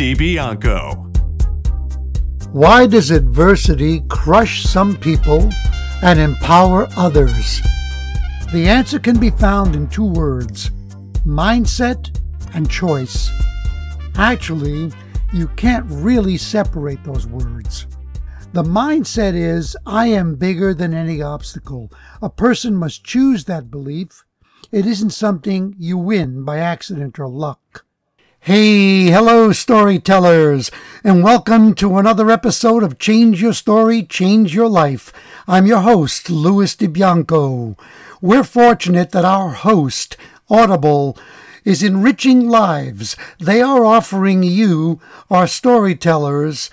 DiBianco. Why does adversity crush some people and empower others? The answer can be found in two words mindset and choice. Actually, you can't really separate those words. The mindset is, I am bigger than any obstacle. A person must choose that belief. It isn't something you win by accident or luck. Hey, hello, storytellers, and welcome to another episode of Change Your Story, Change Your Life. I'm your host, Louis DiBianco. We're fortunate that our host, Audible, is enriching lives. They are offering you, our storytellers,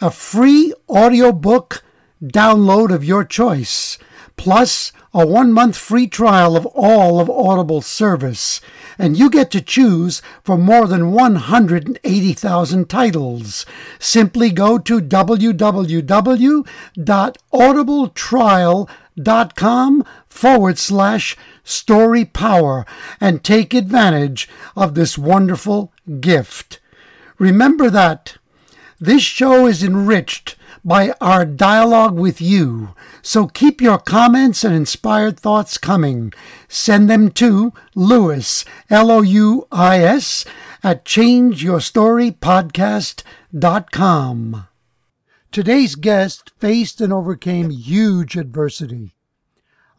a free audiobook download of your choice, plus a one month free trial of all of Audible's service and you get to choose from more than 180,000 titles. Simply go to www.audibletrial.com forward slash story power and take advantage of this wonderful gift. Remember that this show is enriched by our dialogue with you. So keep your comments and inspired thoughts coming. Send them to Louis, L O U I S, at changeyourstorypodcast.com. Today's guest faced and overcame huge adversity.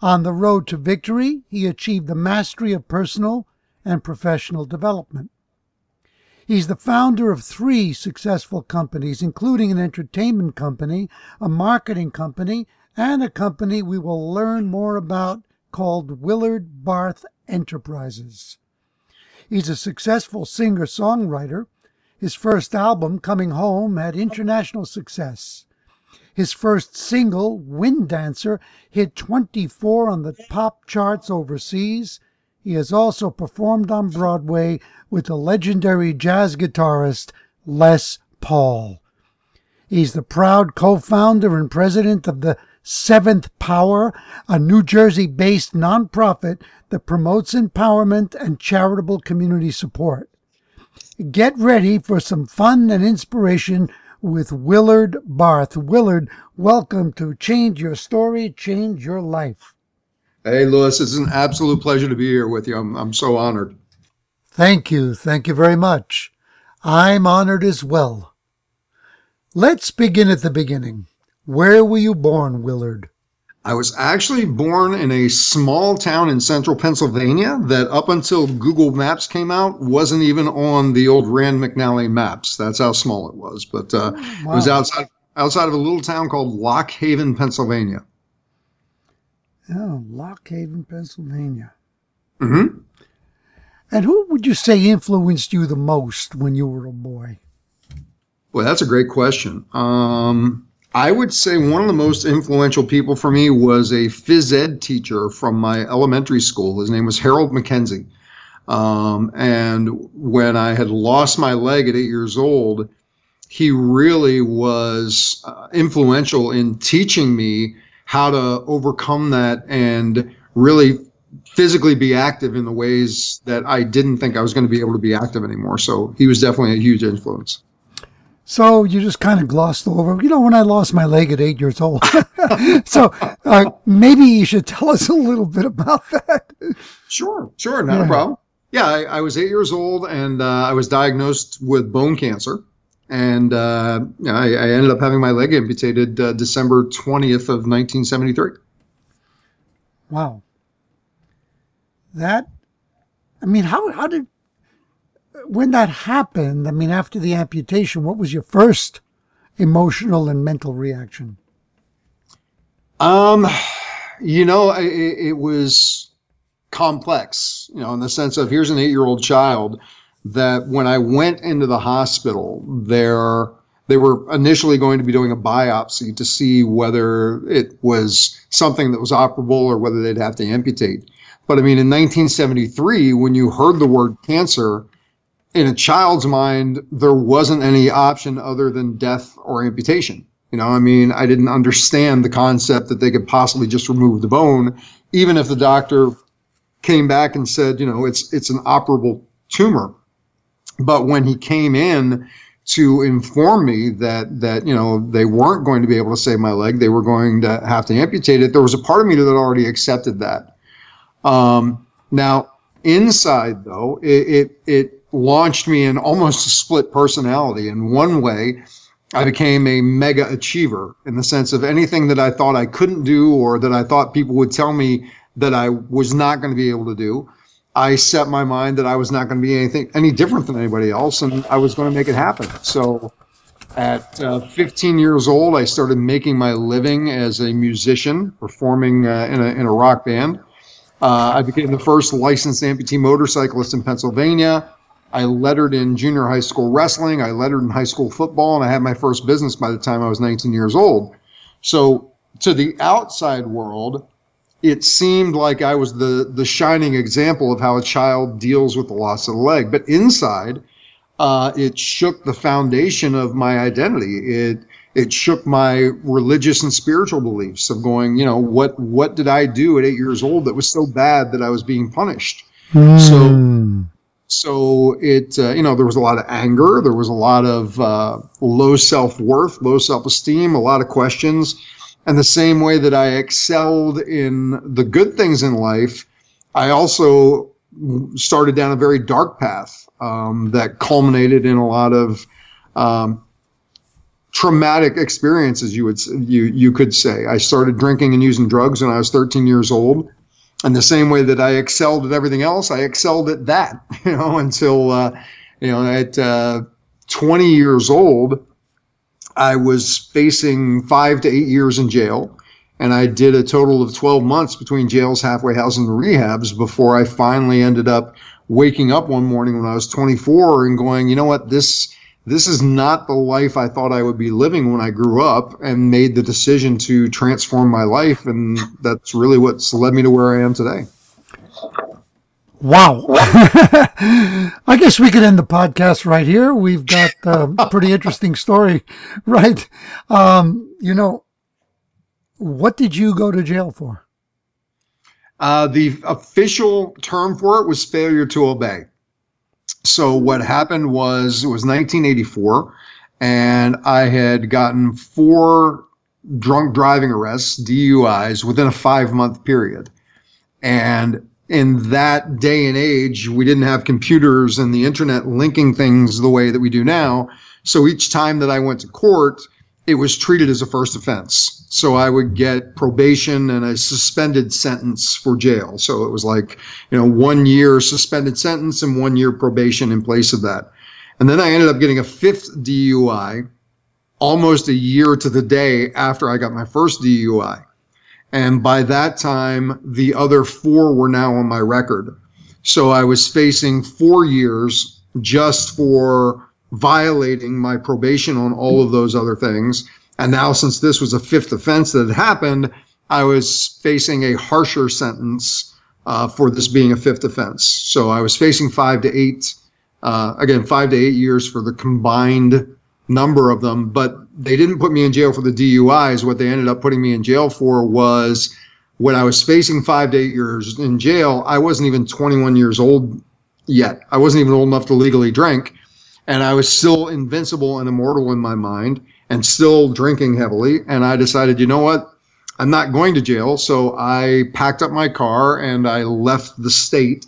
On the road to victory, he achieved the mastery of personal and professional development. He's the founder of three successful companies, including an entertainment company, a marketing company, and a company we will learn more about called Willard Barth Enterprises. He's a successful singer songwriter. His first album, Coming Home, had international success. His first single, Wind Dancer, hit 24 on the pop charts overseas he has also performed on Broadway with the legendary jazz guitarist Les Paul. He's the proud co founder and president of the Seventh Power, a New Jersey based nonprofit that promotes empowerment and charitable community support. Get ready for some fun and inspiration with Willard Barth. Willard, welcome to Change Your Story, Change Your Life. Hey, Louis, it's an absolute pleasure to be here with you. I'm, I'm so honored. Thank you. Thank you very much. I'm honored as well. Let's begin at the beginning. Where were you born, Willard? I was actually born in a small town in central Pennsylvania that, up until Google Maps came out, wasn't even on the old Rand McNally maps. That's how small it was. But uh, wow. it was outside outside of a little town called Lock Haven, Pennsylvania. Oh, Lock Haven, Pennsylvania. Mm-hmm. And who would you say influenced you the most when you were a boy? Well, that's a great question. Um, I would say one of the most influential people for me was a phys ed teacher from my elementary school. His name was Harold McKenzie. Um, and when I had lost my leg at eight years old, he really was uh, influential in teaching me how to overcome that and really physically be active in the ways that I didn't think I was going to be able to be active anymore. So he was definitely a huge influence. So you just kind of glossed over, you know, when I lost my leg at eight years old. so uh, maybe you should tell us a little bit about that. Sure, sure, not yeah. a problem. Yeah, I, I, was eight years old and uh, I was diagnosed with bone cancer and uh, I, I, ended up having my leg amputated uh, December 20th of 1973. Wow. That, I mean, how, how did, when that happened, I mean, after the amputation, what was your first emotional and mental reaction? Um, you know, it, it was complex, you know, in the sense of here's an eight year old child that when I went into the hospital, there they were initially going to be doing a biopsy to see whether it was something that was operable or whether they'd have to amputate. But I mean, in 1973, when you heard the word cancer, in a child's mind, there wasn't any option other than death or amputation. You know, I mean, I didn't understand the concept that they could possibly just remove the bone, even if the doctor came back and said, you know, it's it's an operable tumor. But when he came in to inform me that that you know they weren't going to be able to save my leg, they were going to have to amputate it. There was a part of me that already accepted that. Um, now inside though, it, it it launched me in almost a split personality. In one way, I became a mega achiever in the sense of anything that I thought I couldn't do or that I thought people would tell me that I was not going to be able to do. I set my mind that I was not going to be anything any different than anybody else, and I was going to make it happen. So, at uh, 15 years old, I started making my living as a musician, performing uh, in, a, in a rock band. Uh, I became the first licensed amputee motorcyclist in Pennsylvania. I lettered in junior high school wrestling. I lettered in high school football, and I had my first business by the time I was 19 years old. So, to the outside world, it seemed like I was the the shining example of how a child deals with the loss of a leg. But inside, uh, it shook the foundation of my identity. It it shook my religious and spiritual beliefs of going, you know, what what did I do at eight years old that was so bad that I was being punished? Mm. So so it uh, you know there was a lot of anger, there was a lot of uh, low self worth, low self esteem, a lot of questions and the same way that I excelled in the good things in life, I also started down a very dark path um, that culminated in a lot of um, traumatic experiences. You would you you could say I started drinking and using drugs when I was 13 years old, and the same way that I excelled at everything else, I excelled at that. You know, until uh, you know at uh, 20 years old, I was facing five to eight years in jail. And I did a total of 12 months between jails, halfway houses, and rehabs before I finally ended up waking up one morning when I was 24 and going, you know what, this this is not the life I thought I would be living when I grew up, and made the decision to transform my life, and that's really what's led me to where I am today. Wow. I guess we could end the podcast right here. We've got a pretty interesting story, right? Um, you know, what did you go to jail for? Uh, the official term for it was failure to obey. So what happened was it was 1984, and I had gotten four drunk driving arrests, DUIs, within a five month period. And in that day and age, we didn't have computers and the internet linking things the way that we do now. So each time that I went to court, it was treated as a first offense. So I would get probation and a suspended sentence for jail. So it was like, you know, one year suspended sentence and one year probation in place of that. And then I ended up getting a fifth DUI almost a year to the day after I got my first DUI. And by that time, the other four were now on my record. So I was facing four years just for violating my probation on all of those other things. And now, since this was a fifth offense that had happened, I was facing a harsher sentence uh, for this being a fifth offense. So I was facing five to eight, uh, again, five to eight years for the combined number of them, but they didn't put me in jail for the DUIs. What they ended up putting me in jail for was when I was facing five to eight years in jail, I wasn't even 21 years old yet. I wasn't even old enough to legally drink. And I was still invincible and immortal in my mind and still drinking heavily. And I decided, you know what? I'm not going to jail. So I packed up my car and I left the state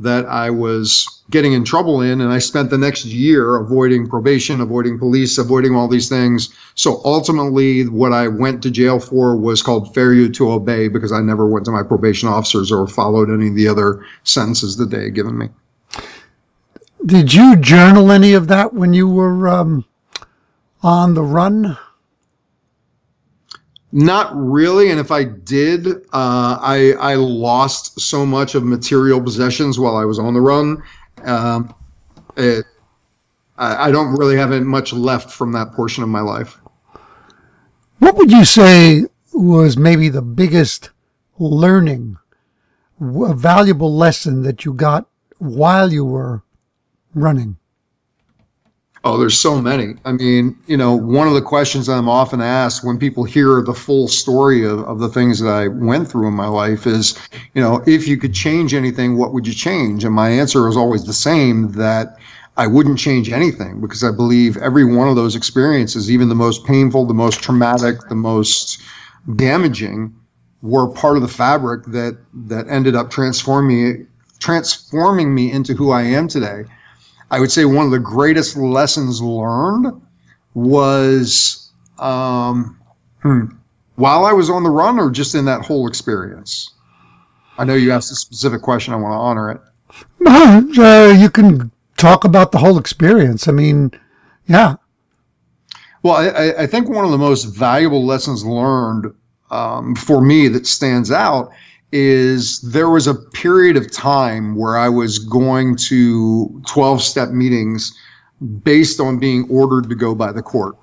that I was getting in trouble in. And I spent the next year avoiding probation, avoiding police, avoiding all these things. So ultimately, what I went to jail for was called failure to obey because I never went to my probation officers or followed any of the other sentences that they had given me. Did you journal any of that when you were um, on the run? Not really, and if I did, uh, I I lost so much of material possessions while I was on the run. Um, it, I, I don't really have much left from that portion of my life. What would you say was maybe the biggest learning, a valuable lesson that you got while you were running? Oh, there's so many. I mean, you know, one of the questions I'm often asked when people hear the full story of, of the things that I went through in my life is, you know, if you could change anything, what would you change? And my answer is always the same that I wouldn't change anything because I believe every one of those experiences, even the most painful, the most traumatic, the most damaging, were part of the fabric that that ended up transforming transforming me into who I am today. I would say one of the greatest lessons learned was um, hmm, while I was on the run or just in that whole experience. I know you asked a specific question. I want to honor it. Uh, you can talk about the whole experience. I mean, yeah. Well, I, I think one of the most valuable lessons learned um, for me that stands out is there was a period of time where I was going to 12 step meetings based on being ordered to go by the court.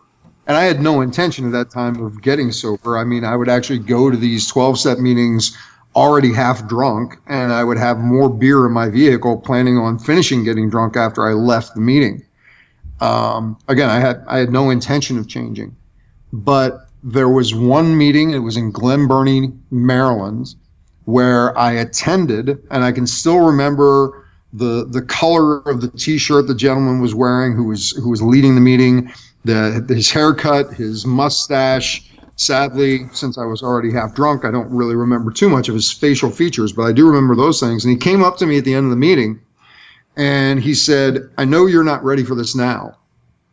And I had no intention at that time of getting sober. I mean, I would actually go to these 12 step meetings already half drunk, and I would have more beer in my vehicle, planning on finishing getting drunk after I left the meeting. Um, again, I had I had no intention of changing, but there was one meeting. It was in Glen Burnie, Maryland, where I attended, and I can still remember the the color of the T-shirt the gentleman was wearing, who was who was leading the meeting, the his haircut, his mustache. Sadly, since I was already half drunk, I don't really remember too much of his facial features, but I do remember those things. And he came up to me at the end of the meeting, and he said, "I know you're not ready for this now."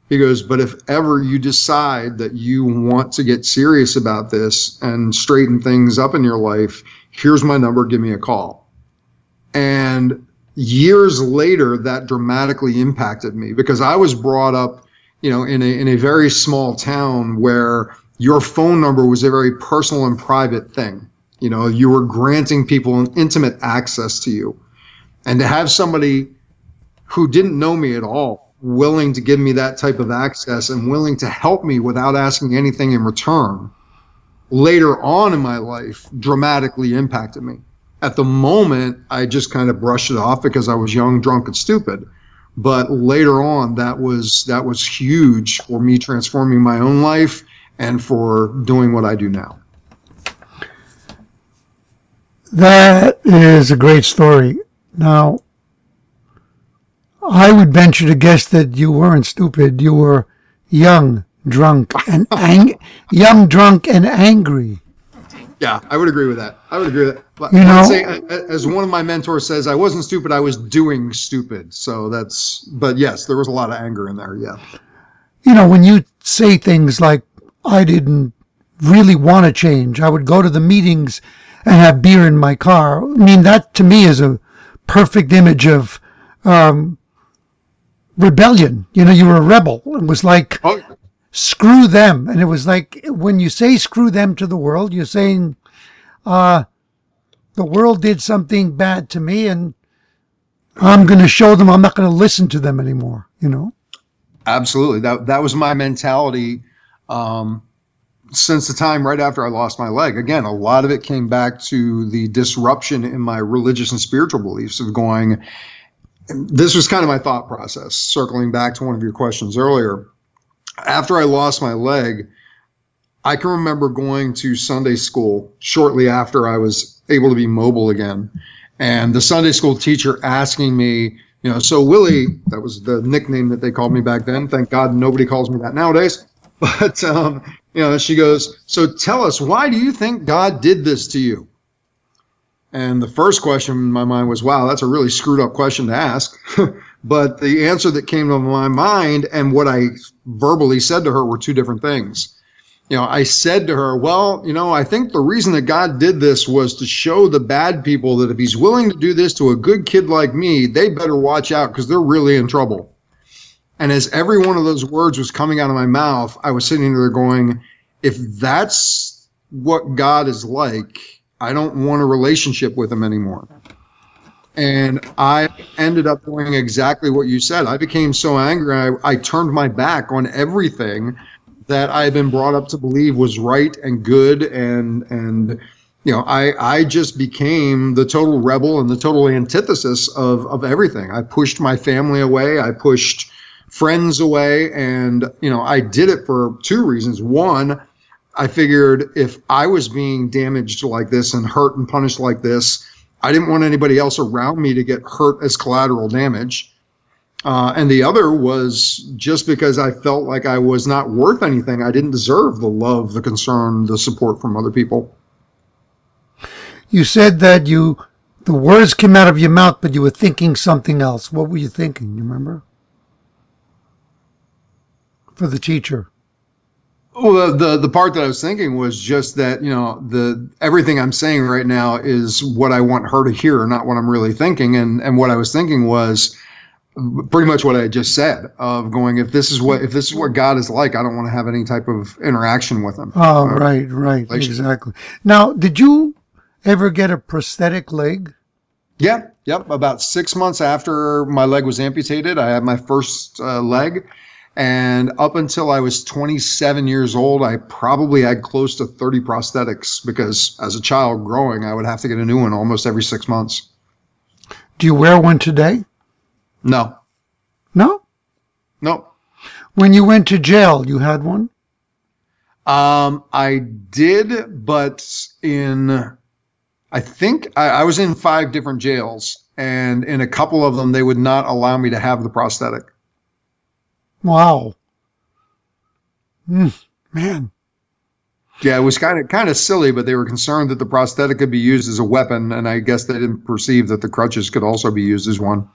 He goes, but if ever you decide that you want to get serious about this and straighten things up in your life, here's my number, give me a call. And years later, that dramatically impacted me because I was brought up, you know, in a, in a very small town where your phone number was a very personal and private thing. You know, you were granting people an intimate access to you. And to have somebody who didn't know me at all willing to give me that type of access and willing to help me without asking anything in return later on in my life dramatically impacted me. At the moment, I just kind of brushed it off because I was young, drunk, and stupid. But later on, that was that was huge for me transforming my own life and for doing what I do now. That is a great story. Now, I would venture to guess that you weren't stupid. You were young, drunk, and ang- young, drunk, and angry. Yeah, I would agree with that. I would agree with that. But you know, say, as one of my mentors says, I wasn't stupid. I was doing stupid. So that's. But yes, there was a lot of anger in there. Yeah. You know, when you say things like, "I didn't really want to change," I would go to the meetings and have beer in my car. I mean, that to me is a perfect image of um, rebellion. You know, you were a rebel. It was like, oh. Screw them. And it was like, when you say screw them to the world, you're saying, uh, the world did something bad to me and I'm going to show them I'm not going to listen to them anymore, you know? Absolutely. That, that was my mentality. Um, since the time right after I lost my leg. Again, a lot of it came back to the disruption in my religious and spiritual beliefs of going, this was kind of my thought process, circling back to one of your questions earlier. After I lost my leg, I can remember going to Sunday school shortly after I was able to be mobile again. And the Sunday school teacher asking me, you know, so Willie, that was the nickname that they called me back then. Thank God nobody calls me that nowadays. But, um, you know, she goes, so tell us, why do you think God did this to you? And the first question in my mind was, wow, that's a really screwed up question to ask. but the answer that came to my mind and what I verbally said to her were two different things. You know, I said to her, well, you know, I think the reason that God did this was to show the bad people that if he's willing to do this to a good kid like me, they better watch out because they're really in trouble. And as every one of those words was coming out of my mouth, I was sitting there going, if that's what God is like, I don't want a relationship with him anymore. And I ended up doing exactly what you said. I became so angry, I, I turned my back on everything that I had been brought up to believe was right and good and and you know, I, I just became the total rebel and the total antithesis of, of everything. I pushed my family away. I pushed friends away. And, you know, I did it for two reasons. One, I figured if I was being damaged like this and hurt and punished like this, I didn't want anybody else around me to get hurt as collateral damage. Uh, and the other was just because I felt like I was not worth anything. I didn't deserve the love, the concern, the support from other people. You said that you, the words came out of your mouth, but you were thinking something else. What were you thinking? You remember? For the teacher. Well, the, the the part that I was thinking was just that you know the everything I'm saying right now is what I want her to hear, not what I'm really thinking. And and what I was thinking was pretty much what I just said of going if this is what if this is what God is like, I don't want to have any type of interaction with him. Oh, uh, right, right, exactly. Now, did you ever get a prosthetic leg? Yeah, yep. About six months after my leg was amputated, I had my first uh, leg. And up until I was 27 years old, I probably had close to 30 prosthetics because as a child growing, I would have to get a new one almost every six months. Do you wear one today? No. No? No. When you went to jail, you had one? Um, I did, but in I think I, I, was in five different jails, and in a couple of them, they would not allow me to have the prosthetic. Wow. Mm, man. Yeah, it was kind of kind of silly, but they were concerned that the prosthetic could be used as a weapon, and I guess they didn't perceive that the crutches could also be used as one.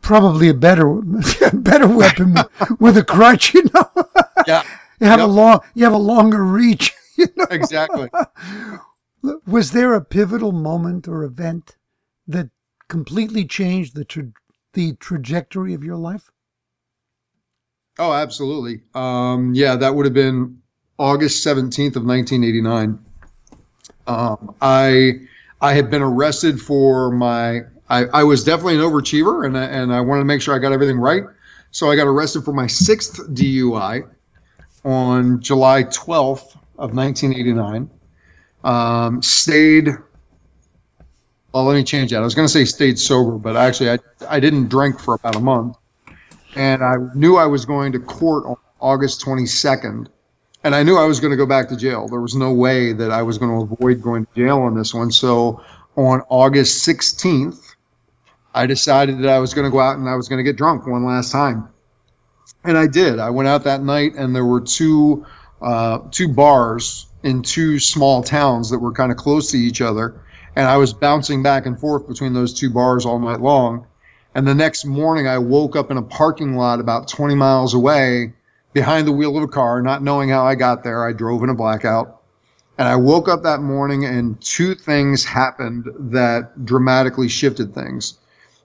Probably a better better weapon with a crutch, you know. Yeah. you have yep. a long you have a longer reach. You know? Exactly. Was there a pivotal moment or event that completely changed the tra- the trajectory of your life? Oh, absolutely. Um, yeah, that would have been August 17th of 1989. Um, I I had been arrested for my I, I was definitely an overachiever and I, and I wanted to make sure I got everything right. So I got arrested for my sixth DUI on July 12th of 1989. Um, stayed. Well, let me change that. I was going to say stayed sober, but actually, I I didn't drink for about a month, and I knew I was going to court on August 22nd, and I knew I was going to go back to jail. There was no way that I was going to avoid going to jail on this one. So on August 16th, I decided that I was going to go out and I was going to get drunk one last time, and I did. I went out that night, and there were two uh, two bars in two small towns that were kind of close to each other. And I was bouncing back and forth between those two bars all night long. And the next morning, I woke up in a parking lot about 20 miles away behind the wheel of a car, not knowing how I got there. I drove in a blackout. And I woke up that morning, and two things happened that dramatically shifted things.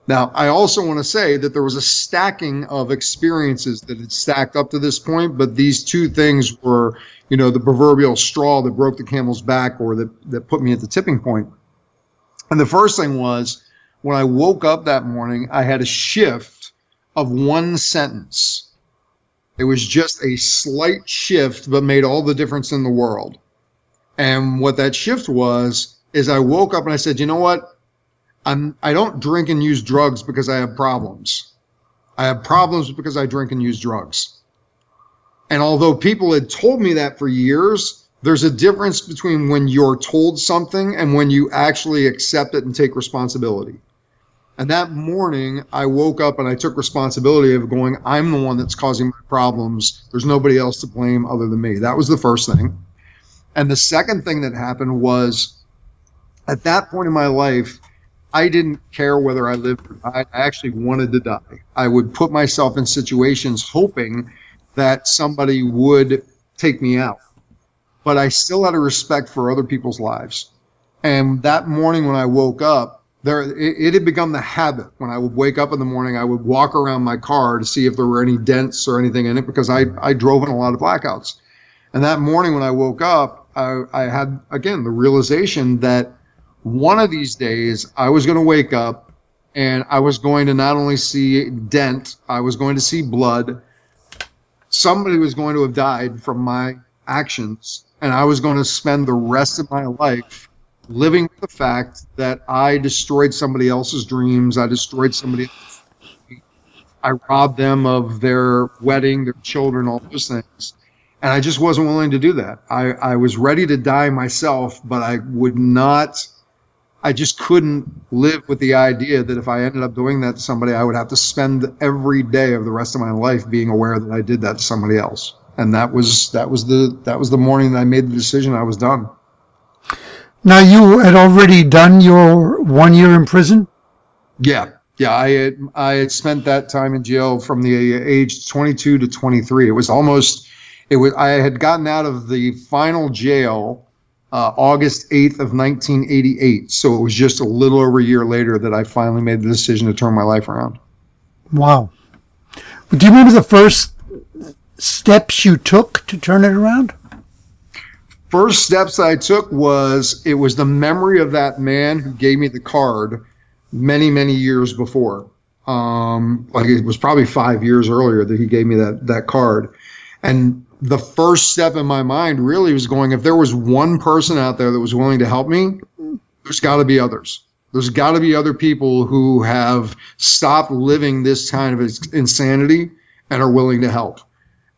Now, I also want to say that there was a stacking of experiences that had stacked up to this point, but these two things were, you know, the proverbial straw that broke the camel's back or that, that put me at the tipping point. And the first thing was when I woke up that morning, I had a shift of one sentence. It was just a slight shift, but made all the difference in the world. And what that shift was is I woke up and I said, you know what? I'm I don't drink and use drugs because I have problems. I have problems because I drink and use drugs. And although people had told me that for years, there's a difference between when you're told something and when you actually accept it and take responsibility. And that morning, I woke up and I took responsibility of going, I'm the one that's causing my problems. There's nobody else to blame other than me. That was the first thing. And the second thing that happened was at that point in my life, I didn't care whether I lived or died. I actually wanted to die. I would put myself in situations hoping that somebody would take me out. But I still had a respect for other people's lives. And that morning when I woke up, there it, it, had become the habit. When I would wake up in the morning, I would walk around my car to see if there were any dents or anything in it because I, I drove in a lot of blackouts. And that morning when I woke up, I, I had again the realization that one of these days I was going to wake up and I was going to not only see dent, I was going to see blood. Somebody was going to have died from my actions, and I was going to spend the rest of my life living with the fact that I destroyed somebody else's dreams. I destroyed somebody. I robbed them of their wedding, their children, all those things. And I just wasn't willing to do that. I, I was ready to die myself, but I would not I just couldn't live with the idea that if I ended up doing that to somebody, I would have to spend every day of the rest of my life being aware that I did that to somebody else. And that was that was the that was the morning that I made the decision. I was done. Now you had already done your one year in prison. Yeah, yeah. I had I had spent that time in jail from the age 22 to 23. It was almost it was I had gotten out of the final jail uh, August 8th of 1988. So it was just a little over a year later that I finally made the decision to turn my life around. Wow. Do you remember the first steps you took to turn it around? First steps I took was it was the memory of that man who gave me the card many, many years before. Um, like it was probably five years earlier that he gave me that that card. And the first step in my mind really was going if there was one person out there that was willing to help me there's got to be others there's got to be other people who have stopped living this kind of insanity and are willing to help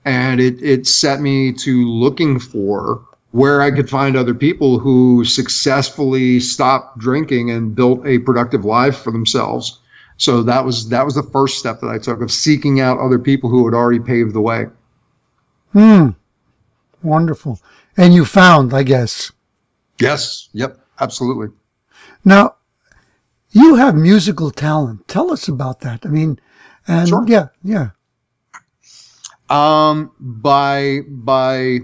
and it, it set me to looking for where I could find other people who successfully stopped drinking and built a productive life for themselves. So that was that was the first step that I took of seeking out other people who had already paved the way. Hmm. Wonderful. And you found, I guess. Yes. Yep. Absolutely. Now, you have musical talent. Tell us about that. I mean, and sure. yeah, yeah. Um, by by,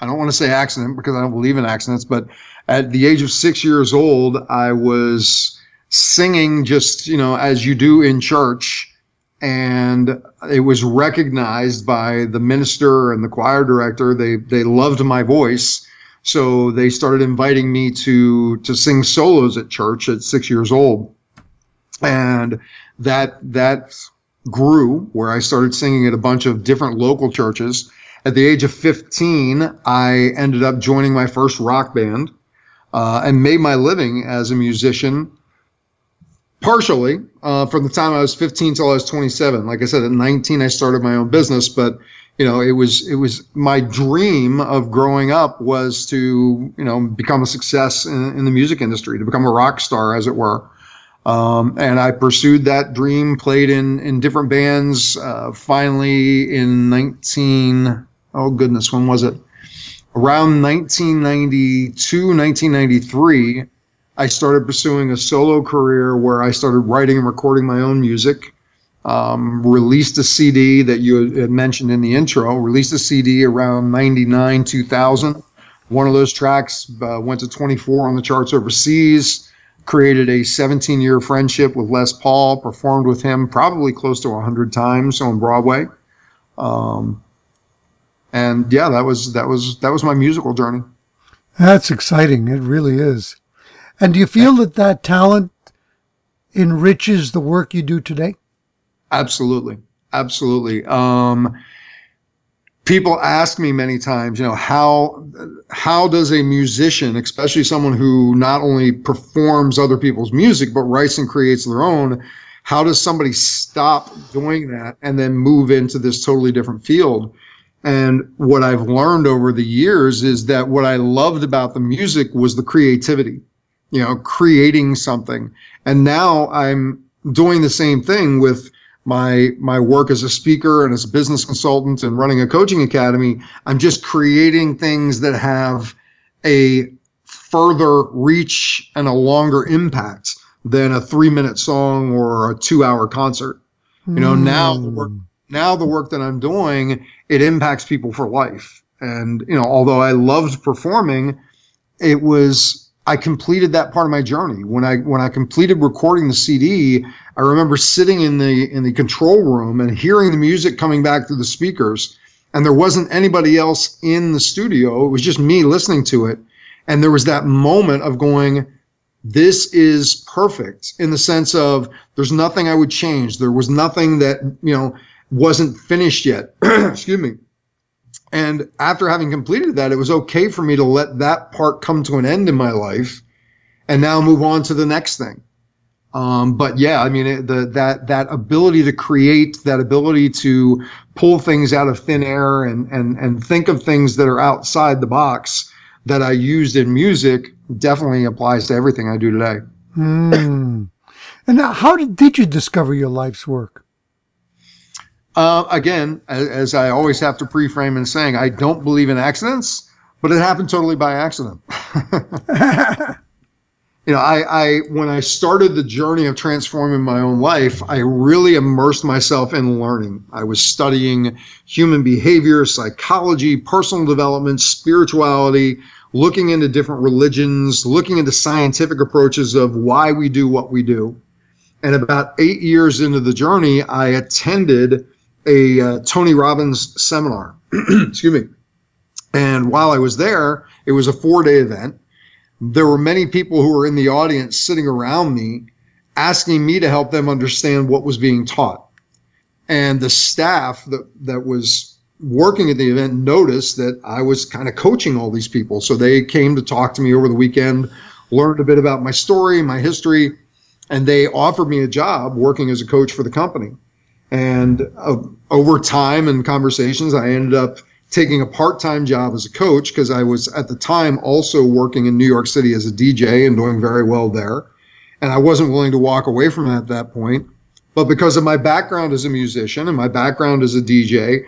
I don't want to say accident because I don't believe in accidents, but at the age of six years old, I was singing just you know as you do in church and it was recognized by the minister and the choir director. They they loved my voice, so they started inviting me to to sing solos at church at six years old, and that that grew where I started singing at a bunch of different local churches. At the age of 15, I ended up joining my first rock band uh, and made my living as a musician partially uh, from the time I was 15 till I was 27. Like I said, at 19 I started my own business, but you know it was it was my dream of growing up was to you know become a success in, in the music industry, to become a rock star, as it were. Um, and I pursued that dream, played in in different bands. Uh, finally, in 19 oh goodness, when was it? Around 1992, 1993 I started pursuing a solo career where I started writing and recording my own music. Um, released a CD that you had mentioned in the intro. Released a CD around '99, 2000. One of those tracks uh, went to 24 on the charts overseas. Created a 17 year friendship with Les Paul. Performed with him probably close to 100 times on Broadway. Um, and yeah, that was that was that was my musical journey. That's exciting. It really is. And do you feel that that talent enriches the work you do today? Absolutely. Absolutely. Um, people ask me many times, you know, how how does a musician, especially someone who not only performs other people's music but writes and creates their own, how does somebody stop doing that and then move into this totally different field? And what I've learned over the years is that what I loved about the music was the creativity you know, creating something. And now I'm doing the same thing with my my work as a speaker and as a business consultant and running a coaching academy. I'm just creating things that have a further reach and a longer impact than a three minute song or a two hour concert. You know, mm. now the work now the work that I'm doing, it impacts people for life. And, you know, although I loved performing, it was I completed that part of my journey. When I when I completed recording the CD, I remember sitting in the in the control room and hearing the music coming back through the speakers, and there wasn't anybody else in the studio. It was just me listening to it, and there was that moment of going, this is perfect in the sense of there's nothing I would change. There was nothing that, you know, wasn't finished yet. Excuse me. And after having completed that, it was okay for me to let that part come to an end in my life and now move on to the next thing. Um, but yeah, I mean, it, the, that, that ability to create, that ability to pull things out of thin air and, and, and think of things that are outside the box that I used in music definitely applies to everything I do today. Mm. And now, how did, did you discover your life's work? Uh, again, as, I always have to pre-frame in saying, I don't believe in accidents, but it happened totally by accident. you know, I, I when I started the journey of transforming my own life, I really immersed myself in learning. I was studying human behavior, psychology, personal development, spirituality, looking into different religions, looking into scientific approaches of why we do what we do. And about eight years into the journey, I attended a uh, Tony Robbins seminar. Excuse me. And while I was there, it was a four day event. There were many people who were in the audience sitting around me asking me to help them understand what was being taught. And the staff that, that was working at the event noticed that I was kind of coaching all these people. So they came to talk to me over the weekend, learned a bit about my story, my history, and they offered me a job working as a coach for the company. And uh, over time and conversations, I ended up taking a part time job as a coach because I was at the time also working in New York City as a DJ and doing very well there. And I wasn't willing to walk away from it at that point. But because of my background as a musician and my background as a DJ,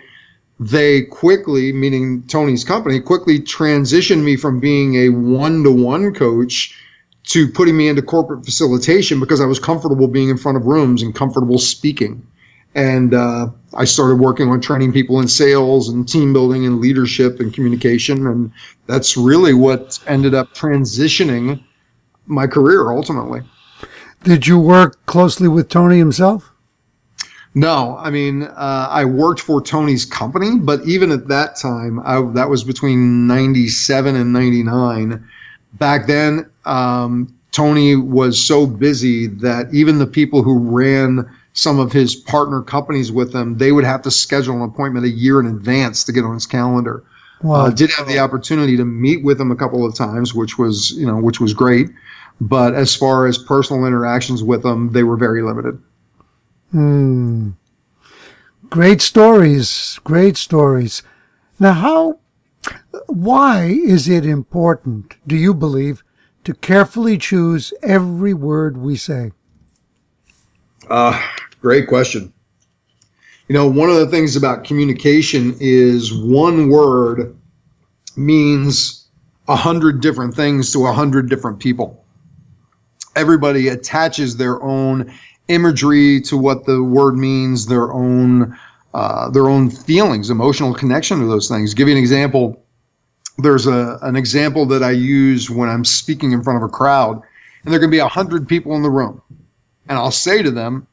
they quickly, meaning Tony's company, quickly transitioned me from being a one to one coach to putting me into corporate facilitation because I was comfortable being in front of rooms and comfortable speaking. And uh, I started working on training people in sales and team building and leadership and communication. And that's really what ended up transitioning my career ultimately. Did you work closely with Tony himself? No, I mean, uh, I worked for Tony's company, but even at that time, I, that was between 97 and 99. Back then, um, Tony was so busy that even the people who ran some of his partner companies with him, they would have to schedule an appointment a year in advance to get on his calendar. Wow. Uh, did have the opportunity to meet with him a couple of times, which was you know which was great. But as far as personal interactions with them, they were very limited. Hmm. Great stories. Great stories. Now, how? Why is it important? Do you believe to carefully choose every word we say? Uh, great question. You know, one of the things about communication is one word means a hundred different things to a hundred different people. Everybody attaches their own imagery to what the word means, their own uh, their own feelings, emotional connection to those things. give you an example. There's a an example that I use when I'm speaking in front of a crowd, and there can be a hundred people in the room and I'll say to them,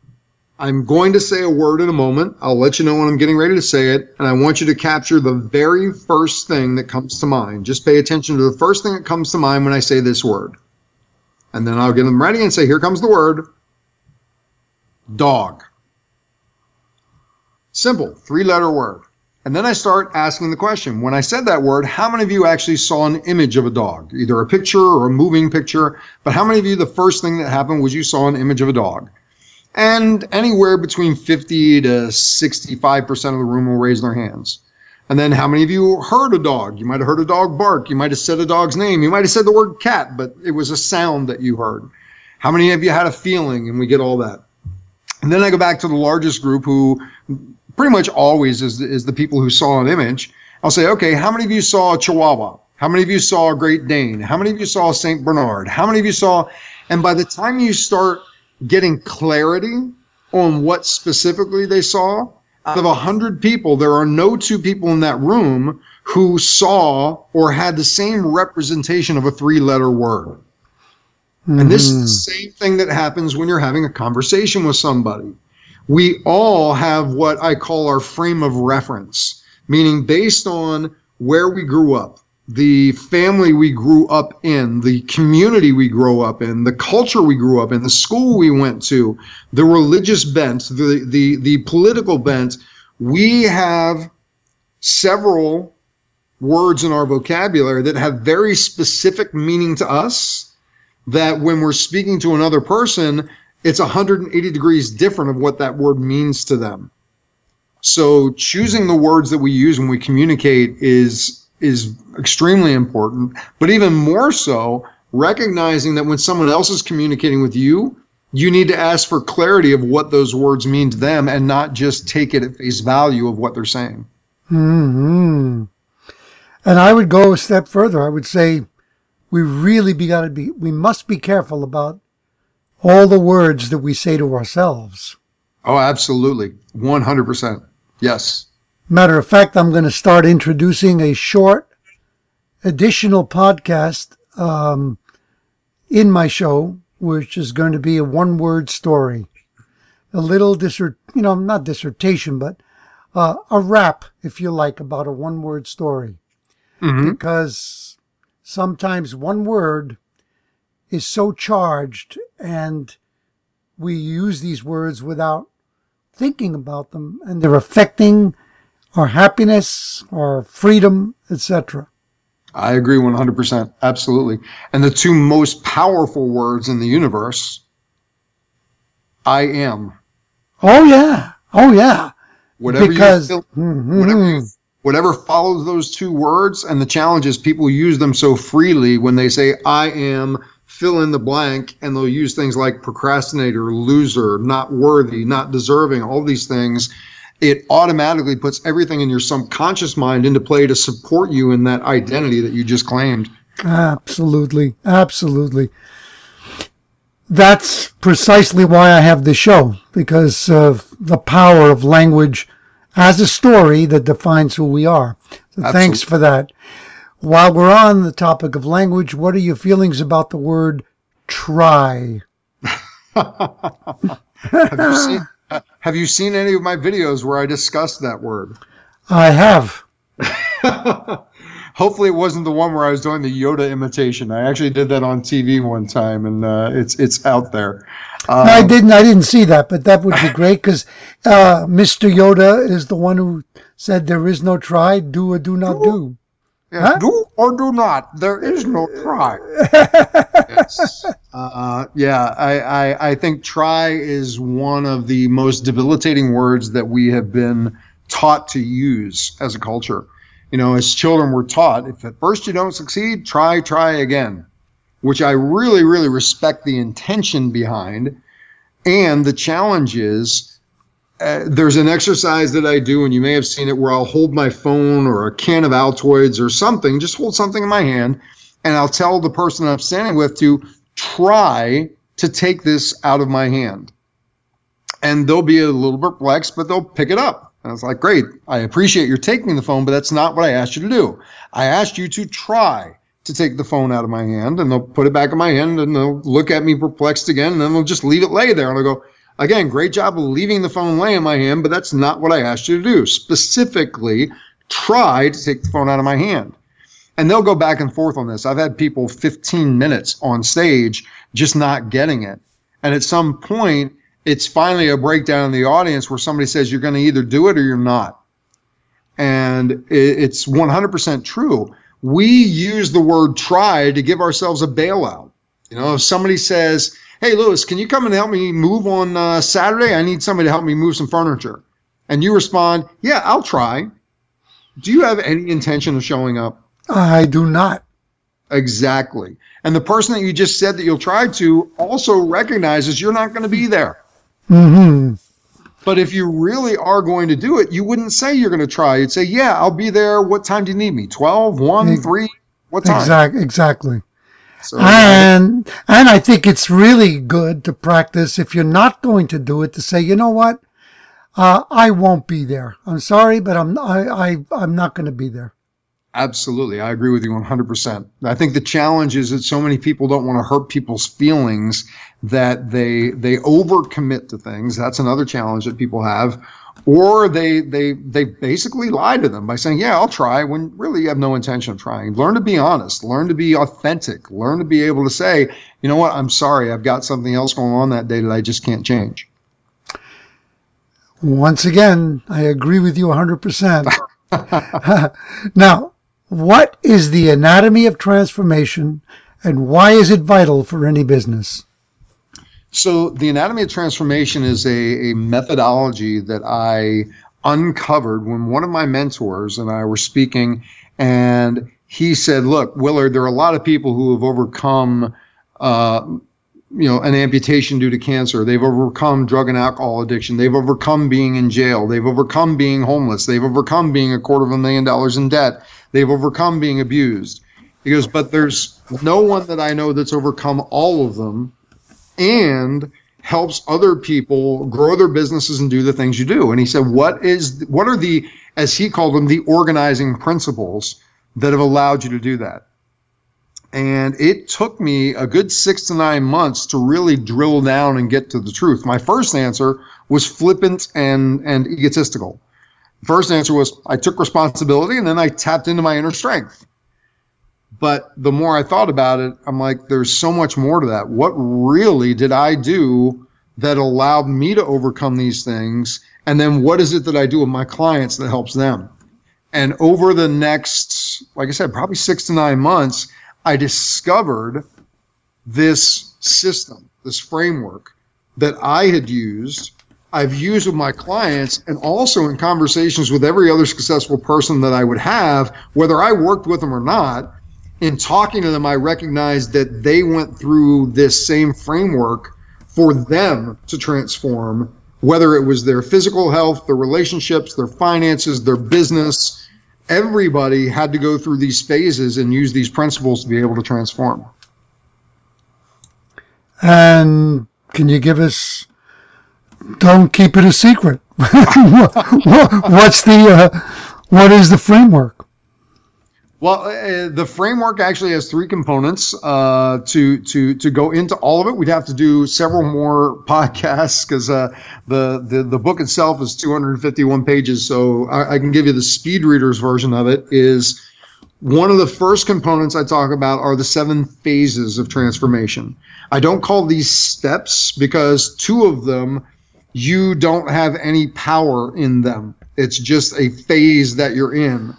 I'm going to say a word in a moment. I'll let you know when I'm getting ready to say it. And I want you to capture the very first thing that comes to mind. Just pay attention to the first thing that comes to mind when I say this word. And then I'll get them ready and say, here comes the word dog. Simple, three letter word. And then I start asking the question when I said that word, how many of you actually saw an image of a dog, either a picture or a moving picture? But how many of you, the first thing that happened was you saw an image of a dog? And anywhere between 50 to 65% of the room will raise their hands. And then how many of you heard a dog? You might have heard a dog bark. You might have said a dog's name. You might have said the word cat, but it was a sound that you heard. How many of you had a feeling? And we get all that. And then I go back to the largest group who pretty much always is, is the people who saw an image. I'll say, okay, how many of you saw a Chihuahua? How many of you saw a Great Dane? How many of you saw a St. Bernard? How many of you saw? And by the time you start getting clarity on what specifically they saw, out of a hundred people, there are no two people in that room who saw or had the same representation of a three letter word. And this is the hmm. same thing that happens when you're having a conversation with somebody we all have what I call our frame of reference, meaning based on where we grew up, the family we grew up in, the community we grew up in, the culture we grew up in, the school we went to, the religious bent, the the the political bent, we have several words in our vocabulary that have very specific meaning to us that when we're speaking to another person, it's 180 degrees different of what that word means to them. So choosing the words that we use when we communicate is is extremely important, but even more so, recognizing that when someone else is communicating with you, you need to ask for clarity of what those words mean to them and not just take it at face value of what they're saying. Hmm. And I would go a step further. I would say we really be got to be we must be careful about all the words that we say to ourselves. Oh, absolutely. 100%. Yes. Matter of fact, I'm going to start introducing a short additional podcast um, in my show, which is going to be a one word story. A little dissert, you know, not dissertation, but uh, a rap, if you like, about a one word story. Mm-hmm. Because sometimes one word is so charged and we use these words without thinking about them and they're affecting our happiness, our freedom, etc. I agree 100%. Absolutely. And the two most powerful words in the universe I am. Oh, yeah. Oh, yeah. Whatever because, feel, Mhm. whatever you, whatever follows those two words and the challenge is people use them so freely when they say i am fill in the blank and they'll use things like procrastinator loser not worthy not deserving all these things it automatically puts everything in your subconscious mind into play to support you in that identity that you just claimed Absolutely. Absolutely. That's precisely why I have the show, because of the power of language as a story that defines who we are. So thanks for that. While we're on the topic of language, what are your feelings about the word try? have you seen have you seen any of my videos where i discussed that word I have. Hopefully, it wasn't the one where I was doing the Yoda imitation. I actually did that on TV one time, and uh, it's it's out there. Um, I didn't. I didn't see that, but that would be great because uh, Mr. Yoda is the one who said there is no try, do or do not do. Yes, Huh? Do or do not. There is no try. yes. Uh, yeah, I, I I think try is one of the most debilitating words that we have been taught to use as a culture. You know, as children, we're taught if at first you don't succeed, try, try again, which I really, really respect the intention behind. And the challenge is uh, there's an exercise that I do, and you may have seen it, where I'll hold my phone or a can of Altoids or something, just hold something in my hand, and I'll tell the person I'm standing with to try to take this out of my hand. And they'll be a little perplexed, but they'll pick it up. And it's like, great, I appreciate your taking the phone, but that's not what I asked you to do. I asked you to try to take the phone out of my hand, and they'll put it back in my hand, and they'll look at me perplexed again, and then they'll just leave it lay there. And I'll go, again, great job of leaving the phone lay in my hand, but that's not what I asked you to do. Specifically, try to take the phone out of my hand. And they'll go back and forth on this. I've had people 15 minutes on stage just not getting it. And at some point, it's finally a breakdown in the audience where somebody says you're going to either do it or you're not. And it's 100% true. We use the word try to give ourselves a bailout. You know, if somebody says, Hey, Lewis, can you come and help me move on uh, Saturday? I need somebody to help me move some furniture. And you respond, Yeah, I'll try. Do you have any intention of showing up? I do not. Exactly. And the person that you just said that you'll try to also recognizes you're not going to be there. hmm But if you really are going to do it, you wouldn't say you're going to try. You'd say, Yeah, I'll be there. What time do you need me? 12, 1, 3? What time? Exact, exactly. So, And and I think it's really good to practice if you're not going to do it to say, you know what, uh, I won't be there. I'm sorry, but I'm I, I I'm not going to be there. Absolutely. I agree with you 100%. I think the challenge is that so many people don't want to hurt people's feelings that they they overcommit to things. That's another challenge that people have or they they they basically lie to them by saying, "Yeah, I'll try," when really you have no intention of trying. Learn to be honest. Learn to be authentic. Learn to be able to say, "You know what? I'm sorry. I've got something else going on that day that I just can't change." Once again, I agree with you 100%. now, what is the anatomy of transformation and why is it vital for any business? So, the anatomy of transformation is a, a methodology that I uncovered when one of my mentors and I were speaking, and he said, Look, Willard, there are a lot of people who have overcome. Uh, you know, an amputation due to cancer. They've overcome drug and alcohol addiction. They've overcome being in jail. They've overcome being homeless. They've overcome being a quarter of a million dollars in debt. They've overcome being abused. He goes, but there's no one that I know that's overcome all of them and helps other people grow their businesses and do the things you do. And he said, what is, what are the, as he called them, the organizing principles that have allowed you to do that? And it took me a good six to nine months to really drill down and get to the truth. My first answer was flippant and, and egotistical. First answer was I took responsibility and then I tapped into my inner strength. But the more I thought about it, I'm like, there's so much more to that. What really did I do that allowed me to overcome these things? And then what is it that I do with my clients that helps them? And over the next, like I said, probably six to nine months, I discovered this system, this framework that I had used, I've used with my clients, and also in conversations with every other successful person that I would have, whether I worked with them or not. In talking to them, I recognized that they went through this same framework for them to transform, whether it was their physical health, their relationships, their finances, their business, everybody had to go through these phases and use these principles to be able to transform. And can you give us? Don't keep it a secret. What's the? Uh, what is the framework? Well, uh, the framework actually has three components. Uh, to to to go into all of it, we'd have to do several more podcasts because uh, the, the the book itself is 251 pages. So I, I, can give you the speed readers version of it. Is one of the first components I talk about are the seven phases of transformation. I don't call these steps because two of them you don't have any power in them. It's just a phase that you're in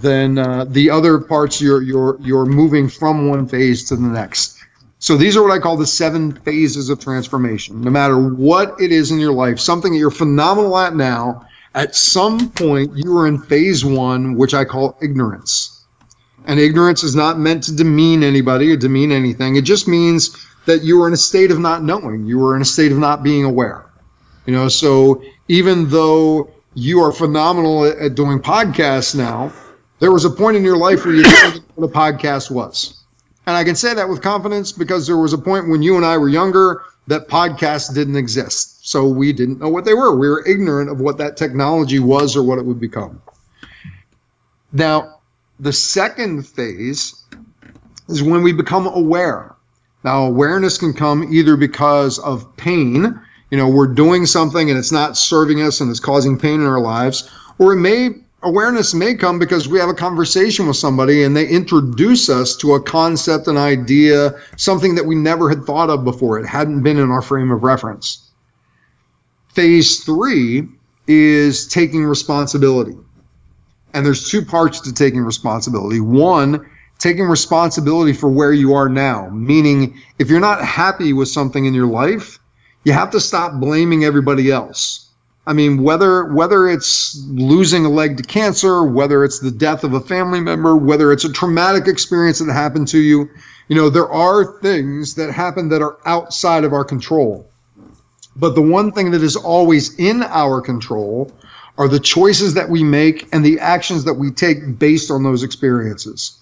then uh, the other parts you're you're you're moving from one phase to the next. So these are what I call the seven phases of transformation. No matter what it is in your life, something that you're phenomenal at now, at some point you are in phase one, which I call ignorance. And ignorance is not meant to demean anybody or demean anything. It just means that you are in a state of not knowing. You are in a state of not being aware. You know, so even though you are phenomenal at doing podcasts now, there was a point in your life where you didn't know what a podcast was. And I can say that with confidence because there was a point when you and I were younger that podcasts didn't exist. So we didn't know what they were. We were ignorant of what that technology was or what it would become. Now, the second phase is when we become aware. Now, awareness can come either because of pain, you know, we're doing something and it's not serving us and it's causing pain in our lives, or it may awareness may come because we have a conversation with somebody and they introduce us to a concept, an idea, something that we never had thought of before. It hadn't been in our frame of reference. Phase three is taking responsibility. And there's two parts to taking responsibility. One, taking responsibility for where you are now, meaning if you're not happy with something in your life, you have to stop blaming everybody else I mean, whether whether it's losing a leg to cancer, whether it's the death of a family member, whether it's a traumatic experience that happened to you, you know, there are things that happen that are outside of our control. But the one thing that is always in our control are the choices that we make and the actions that we take based on those experiences.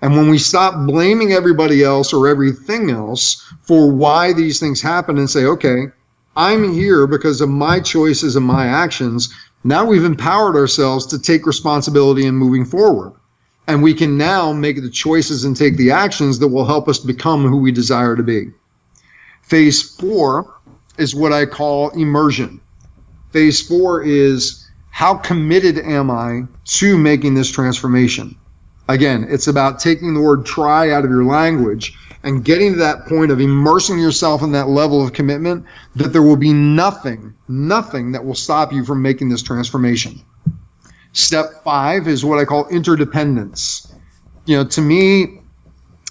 And when we stop blaming everybody else or everything else for why these things happen and say, okay, I'm here because of my choices and my actions. Now we've empowered ourselves to take responsibility in moving forward. And we can now make the choices and take the actions that will help us become who we desire to be. Phase four is what I call immersion. Phase four is how committed am I to making this transformation? Again, it's about taking the word try out of your language and getting to that point of immersing yourself in that level of commitment that there will be nothing, nothing that will stop you from making this transformation. Step five is what I call interdependence. You know, to me,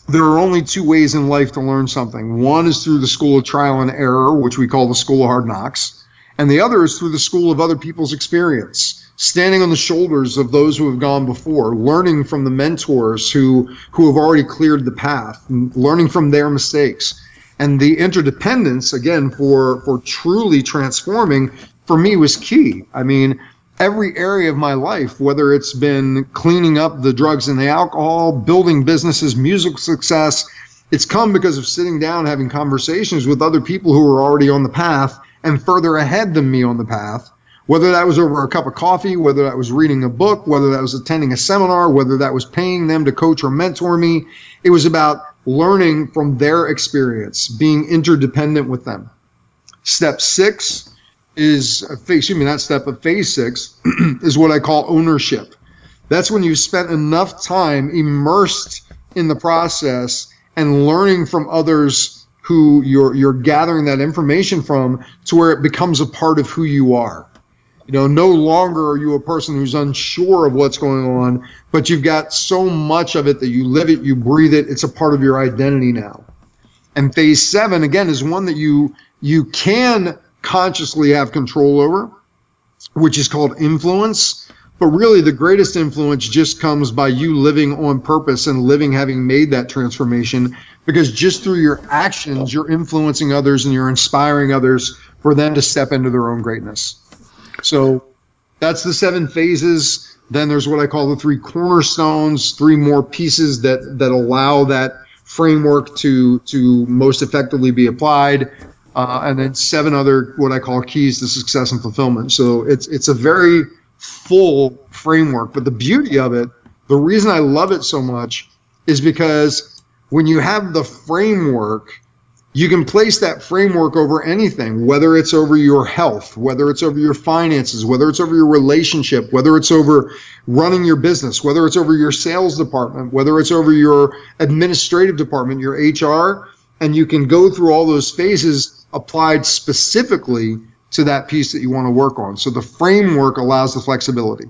there are only two ways in life to learn something. One is through the school of trial and error, which we call the school of hard knocks, and the other is through the school of other people's experience standing on the shoulders of those who have gone before, learning from the mentors who who have already cleared the path, learning from their mistakes. And the interdependence, again, for for truly transforming, for me was key. I mean, every area of my life, whether it's been cleaning up the drugs and the alcohol, building businesses, music success, it's come because of sitting down, having conversations with other people who are already on the path and further ahead than me on the path whether that was over a cup of coffee, whether that was reading a book, whether that was attending a seminar, whether that was paying them to coach or mentor me, it was about learning from their experience, being interdependent with them. Step six is, excuse me, not step, but phase six is what I call ownership. That's when you've spent enough time immersed in the process and learning from others who you're you're gathering that information from to where it becomes a part of who you are. You know, no longer are you a person who's unsure of what's going on, but you've got so much of it that you live it, you breathe it, it's a part of your identity now. And phase seven, again, is one that you you can consciously have control over, which is called influence. But really, the greatest influence just comes by you living on purpose and living having made that transformation. Because just through your actions, you're influencing others and you're inspiring others for them to step into their own greatness. So that's the seven phases. Then there's what I call the three cornerstones, three more pieces that that allow that framework to to most effectively be applied, uh, and then seven other what I call keys to success and fulfillment. So it's it's a very full framework. But the beauty of it, the reason I love it so much, is because when you have the framework you can place that framework over anything, whether it's over your health, whether it's over your finances, whether it's over your relationship, whether it's over running your business, whether it's over your sales department, whether it's over your administrative department, your HR, and you can go through all those phases applied specifically to that piece that you want to work on. So the framework allows the flexibility.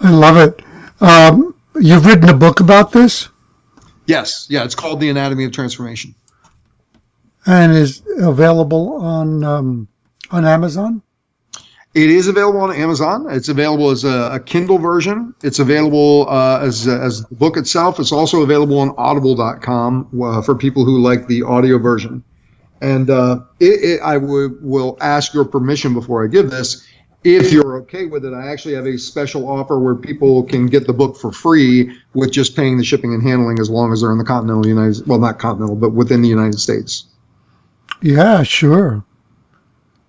I love it. Um, you've written a book about this? Yes. Yeah. It's called The Anatomy of Transformation and is available on um, on Amazon. It is available on Amazon. It's available as a, a Kindle version. It's available uh, as as the book itself. It's also available on Audible.com uh, for people who like the audio version. And uh, it, it, I w- will ask your permission before I give this. If you're okay with it, I actually have a special offer where people can get the book for free with just paying the shipping and handling as long as they're in the continental United, well, not continental, but within the United States. Yeah, sure.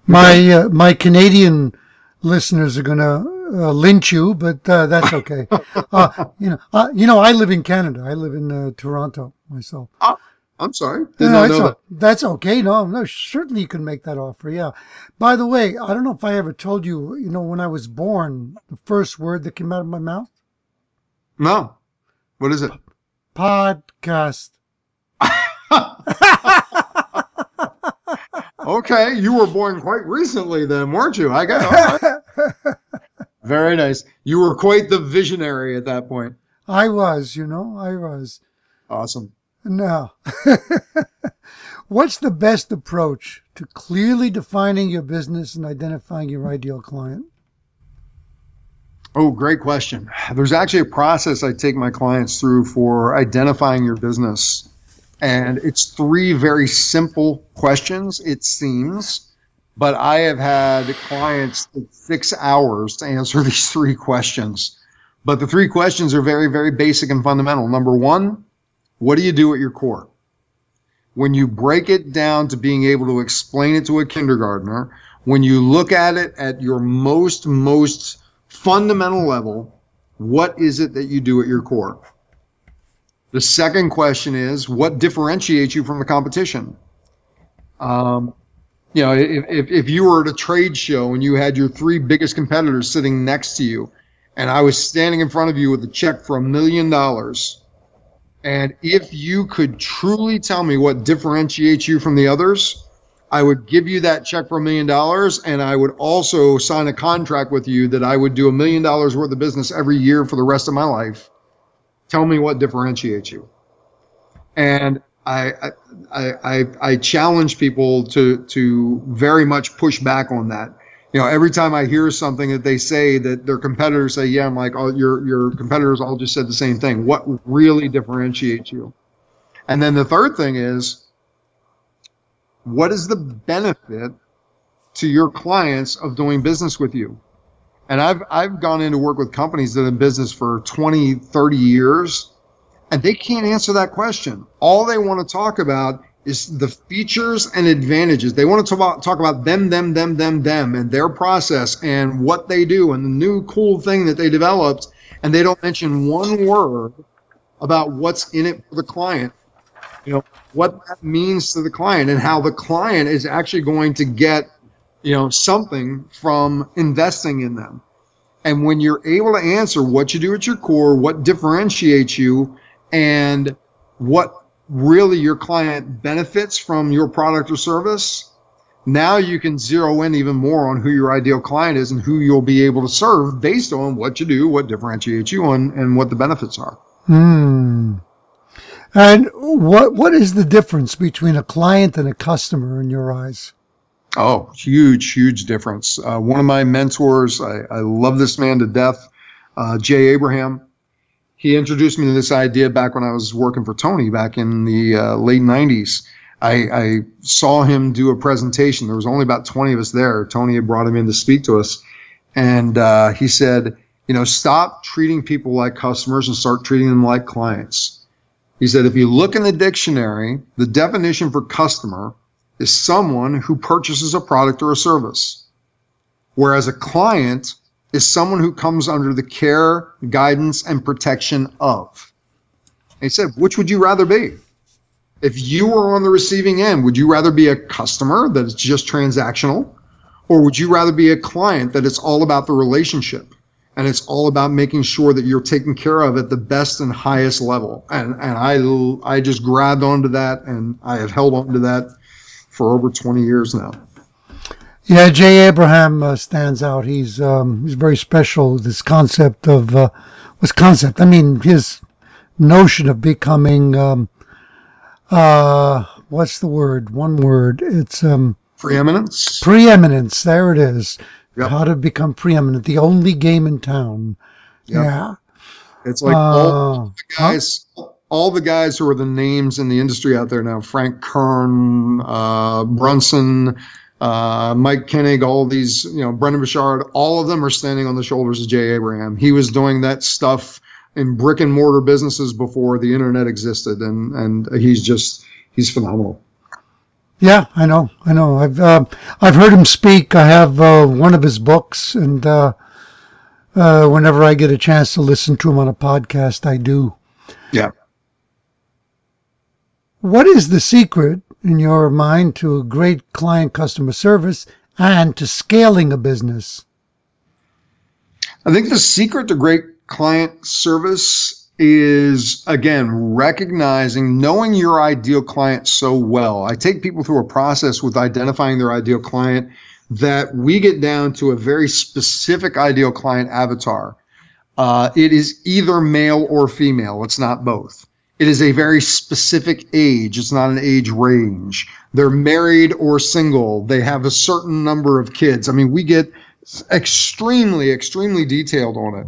My uh, my Canadian listeners are gonna uh, lynch you, but uh, that's okay. Uh, you know, uh, you know, I live in Canada. I live in uh, Toronto myself. Oh, I'm sorry. Did no, that. that's okay. No, no, certainly you can make that offer. Yeah. By the way, I don't know if I ever told you. You know, when I was born, the first word that came out of my mouth. No. What is it? Podcast. okay, you were born quite recently, then, weren't you? I got right. very nice. You were quite the visionary at that point. I was, you know, I was. Awesome. Now, what's the best approach to clearly defining your business and identifying your ideal client? Oh, great question. There's actually a process I take my clients through for identifying your business and it's three very simple questions, it seems. But I have had clients six hours to answer these three questions. But the three questions are very, very basic and fundamental. Number one, what do you do at your core? When you break it down to being able to explain it to a kindergartner, when you look at it at your most, most fundamental level, what is it that you do at your core? The second question is what differentiates you from the competition? Um, you know, if, if, if you were at a trade show and you had your three biggest competitors sitting next to you, and I was standing in front of you with a check for a million dollars, and if you could truly tell me what differentiates you from the others, I would give you that check for a million dollars, and I would also sign a contract with you that I would do a million dollars worth of business every year for the rest of my life. Tell me what differentiates you. And I, I, I, I challenge people to, to very much push back on that. You know, every time I hear something that they say that their competitors say, yeah, I'm like, oh, your, your competitors all just said the same thing. What really differentiates you? And then the third thing is, what is the benefit to your clients of doing business with you? And I've, I've gone into work with companies that have been business for 20, 30 years and they can't answer that question. All they want to talk about is the features and advantages. They want to talk about, talk about them, them, them, them, them, and their process and what they do and the new cool thing that they developed. And they don't mention one word about what's in it for the client. You know, what that means to the client and how the client is actually going to get, you know, something from investing in them. And when you're able to answer what you do at your core, what differentiates you, and what really your client benefits from your product or service, now you can zero in even more on who your ideal client is and who you'll be able to serve based on what you do, what differentiates you, and, and what the benefits are. Hmm. And what what is the difference between a client and a customer in your eyes? Oh, huge, huge difference. Uh, one of my mentors, I, I love this man to death, uh, Jay Abraham he introduced me to this idea back when I was working for Tony back in the uh, late 90s. I, I, saw him do a presentation. There was only about 20 of us there. Tony had brought him in to speak to us. And uh, he said, you know, stop treating people like customers and start treating them like clients. He said, if you look in the dictionary, the definition for customer is someone who purchases a product or a service. Whereas a client is someone who comes under the care, guidance, and protection of. he said, which would you rather be? If you were on the receiving end, would you rather be a customer that is just transactional? Or would you rather be a client that it's all about the relationship and it's all about making sure that you're taken care of at the best and highest level? And, and I, I just grabbed onto that and I have held onto that for over 20 years now. Yeah, Jay Abraham uh, stands out. He's um, he's very special. This concept of uh, what's concept? I mean, his notion of becoming um, uh, what's the word? One word. It's um, preeminence. Preeminence. There it is. Yep. How to become preeminent. The only game in town. Yep. Yeah. It's like all uh, the guys. Huh? All the guys who are the names in the industry out there now, Frank Kern, uh, Brunson, uh, Mike Koenig, all these, you know, Brendon Burchard, all of them are standing on the shoulders of Jay Abraham. He was doing that stuff in brick and mortar businesses before the internet existed, and and he's just he's phenomenal. Yeah, I know, I know. I've uh, I've heard him speak. I have uh, one of his books, and uh, uh, whenever I get a chance to listen to him on a podcast, I do. Yeah. What is the secret in your mind to a great client customer service and to scaling a business? I think the secret to great client service is again recognizing knowing your ideal client so well. I take people through a process with identifying their ideal client that we get down to a very specific ideal client avatar. Uh, it is either male or female. It's not both. It is a very specific age. It's not an age range. They're married or single. They have a certain number of kids. I mean, we get extremely, extremely detailed on it.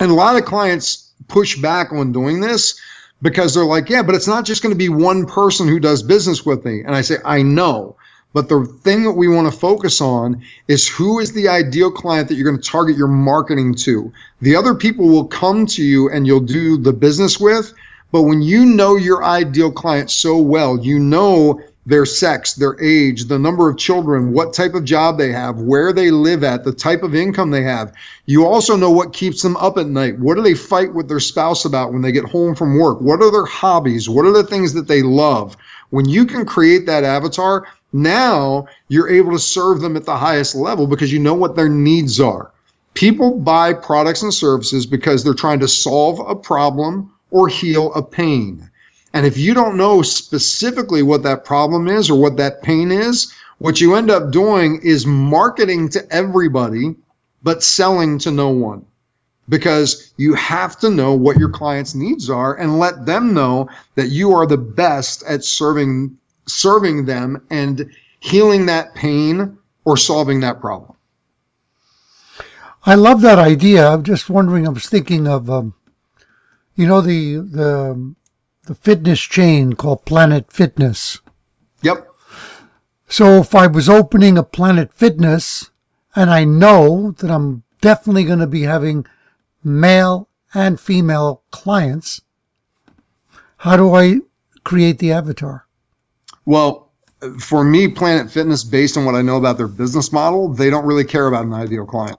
And a lot of clients push back on doing this because they're like, yeah, but it's not just going to be one person who does business with me. And I say, I know. But the thing that we want to focus on is who is the ideal client that you're going to target your marketing to. The other people will come to you and you'll do the business with, but when you know your ideal client so well, you know their sex, their age, the number of children, what type of job they have, where they live at, the type of income they have. You also know what keeps them up at night. What do they fight with their spouse about when they get home from work? What are their hobbies? What are the things that they love? When you can create that avatar, Now you're able to serve them at the highest level because you know what their needs are. People buy products and services because they're trying to solve a problem or heal a pain. And if you don't know specifically what that problem is or what that pain is, what you end up doing is marketing to everybody, but selling to no one. Because you have to know what your client's needs are and let them know that you are the best at serving serving them and healing that pain or solving that problem. I love that idea. I'm just wondering. I was thinking of, um, you know, the the the fitness chain called Planet Fitness. Yep. So if I was opening a Planet Fitness, and I know that I'm definitely going to be having male and female clients, how do I create the avatar? Well, for me, Planet Fitness, based on what I know about their business model, they don't really care about an ideal client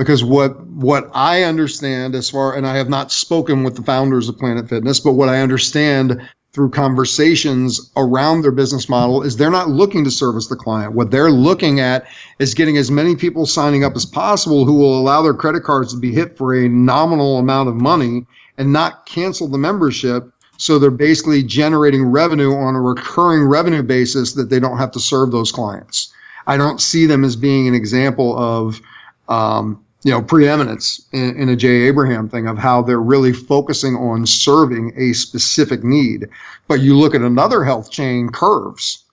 because what what I understand as far and I have not spoken with the founders of Planet Fitness, but what I understand through conversations around their business model is they're not looking to service the client. What they're looking at is getting as many people signing up as possible who will allow their credit cards to be hit for a nominal amount of money and not cancel the membership. So they're basically generating revenue on a recurring revenue basis that they don't have to serve those clients. I don't see them as being an example of um, you know, preeminence in, in, a Jay Abraham thing of how they're really focusing on serving a specific need. But you look at another health chain, Curves.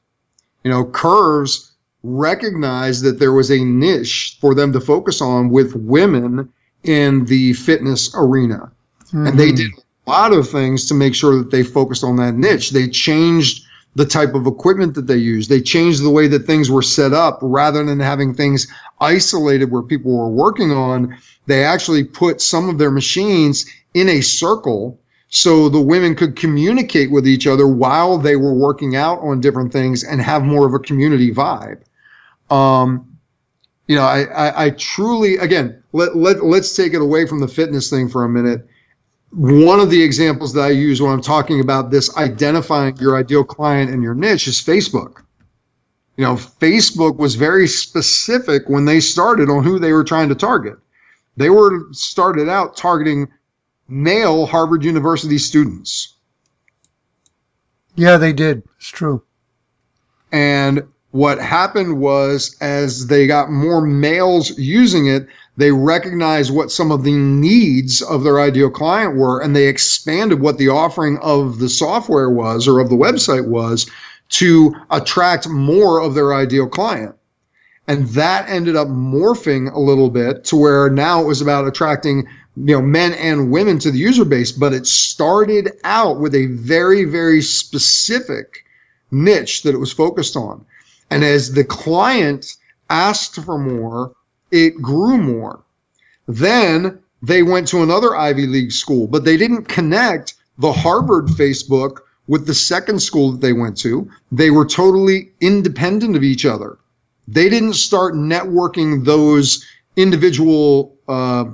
You know, Curves recognized that there was a niche for them to focus on with women in the fitness arena. Mm-hmm. And they mm-hmm. did a lot of things to make sure that they focused on that niche. They changed the type of equipment that they used. They changed the way that things were set up rather than having things isolated where people were working on. They actually put some of their machines in a circle so the women could communicate with each other while they were working out on different things and have more of a community vibe. Um, you know, I, I, I truly, again, let, let, let's take it away from the fitness thing for a minute one of the examples that I use when I'm talking about this identifying your ideal client and your niche is Facebook. You know, Facebook was very specific when they started on who they were trying to target. They were started out targeting male Harvard University students. Yeah, they did. It's true. And what happened was as they got more males using it, they recognized what some of the needs of their ideal client were, and they expanded what the offering of the software was or of the website was to attract more of their ideal client. And that ended up morphing a little bit to where now it was about attracting you know men and women to the user base but it started out with a very very specific niche that it was focused on and as the client asked for more it grew more. Then they went to another Ivy League school, but they didn't connect the Harvard Facebook with the second school that they went to. They were totally independent of each other. They didn't start networking those individual uh,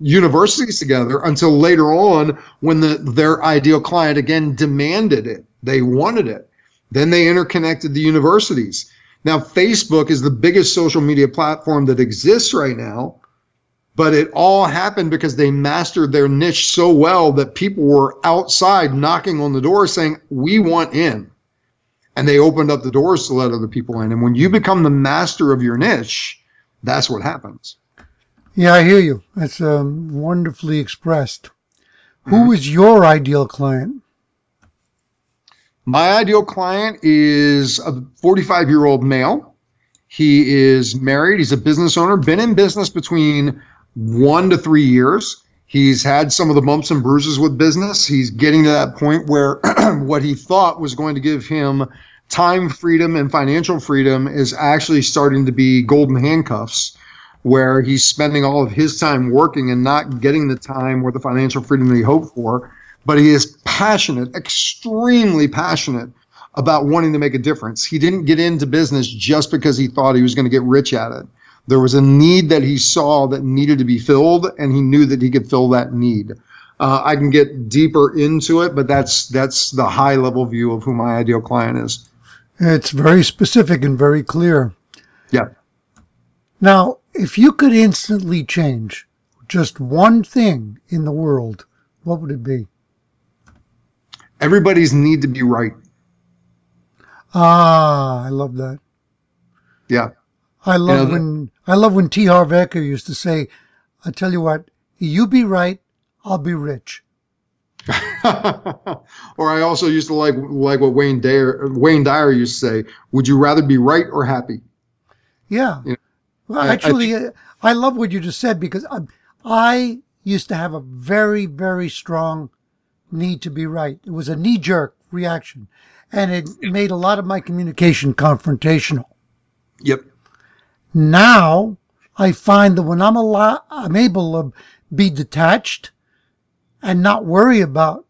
universities together until later on when the, their ideal client again demanded it. They wanted it. Then they interconnected the universities. Now, Facebook is the biggest social media platform that exists right now, but it all happened because they mastered their niche so well that people were outside knocking on the door saying, We want in. And they opened up the doors to let other people in. And when you become the master of your niche, that's what happens. Yeah, I hear you. That's um, wonderfully expressed. Who is your ideal client? My ideal client is a 45 year old male. He is married. He's a business owner, been in business between one to three years. He's had some of the bumps and bruises with business. He's getting to that point where what he thought was going to give him time freedom and financial freedom is actually starting to be golden handcuffs, where he's spending all of his time working and not getting the time or the financial freedom that he hoped for but he is passionate, extremely passionate about wanting to make a difference. He didn't get into business just because he thought he was going to get rich at it. There was a need that he saw that needed to be filled, and he knew that he could fill that need. Uh, I can get deeper into it, but that's that's the high level view of who my ideal client is. It's very specific and very clear. Yeah. Now, if you could instantly change just one thing in the world, what would it be? Everybody's need to be right. Ah, I love that. Yeah. I love that- when I love when T. Harv Eker used to say, "I tell you what, you be right, I'll be rich." or I also used to like like what Wayne Dyer Wayne Dyer used to say, "Would you rather be right or happy?" Yeah. Yeah. Well, I- I actually, I, I love what you just said because I, I used to have a very, very strong need to be right. It was a knee jerk reaction, and it made a lot of my communication confrontational. Yep. Now I find that when I'm a lot, I'm able to be detached and not worry about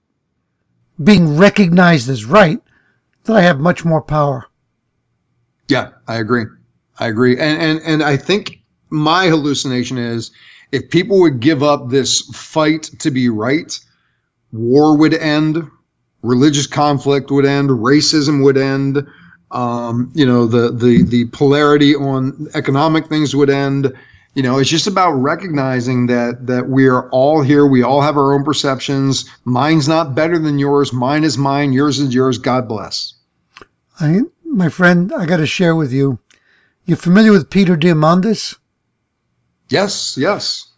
being recognized as right, that I have much more power. Yeah, I agree. I agree. And and and I think my hallucination is if people would give up this fight to be right, war would end, religious conflict would end, racism would end, um, you know, the the the polarity on economic things would end. You know, it's just about recognizing that that we are all here. We all have our own perceptions. Mine's not better than yours. Mine is mine. Yours is yours. God bless. I, my friend, I got to share with you. You familiar with Peter Diamandis? Yes, yes.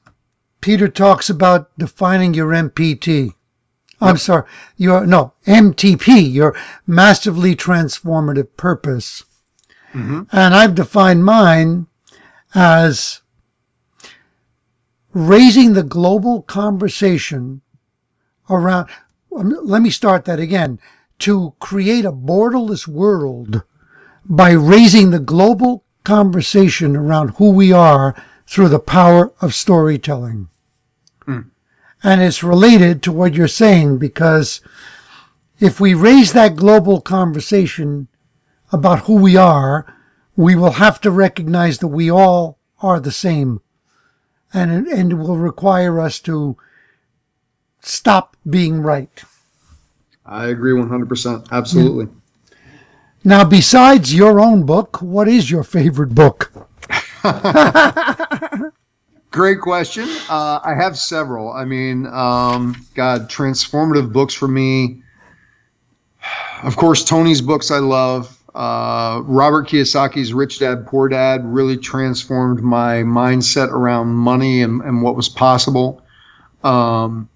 Peter talks about defining your MPT. I'm sorry, your no MTP, your massively transformative purpose. And I've defined mine as raising the global conversation around. um, Let me start that again. To create a borderless world by raising the global conversation around who we are through the power of storytelling. And it's related to what you're saying because if we raise that global conversation about who we are, we will have to recognize that we all are the same. And it, and it will require us to stop being right. I agree 100%. Absolutely. Now, besides your own book, what is your favorite book? Great question. Uh, I have several. I mean, um, God, transformative books for me. Of course, Tony's books I love. Uh, Robert Kiyosaki's Rich Dad Poor Dad really transformed my mindset around money and, and what was possible. Um,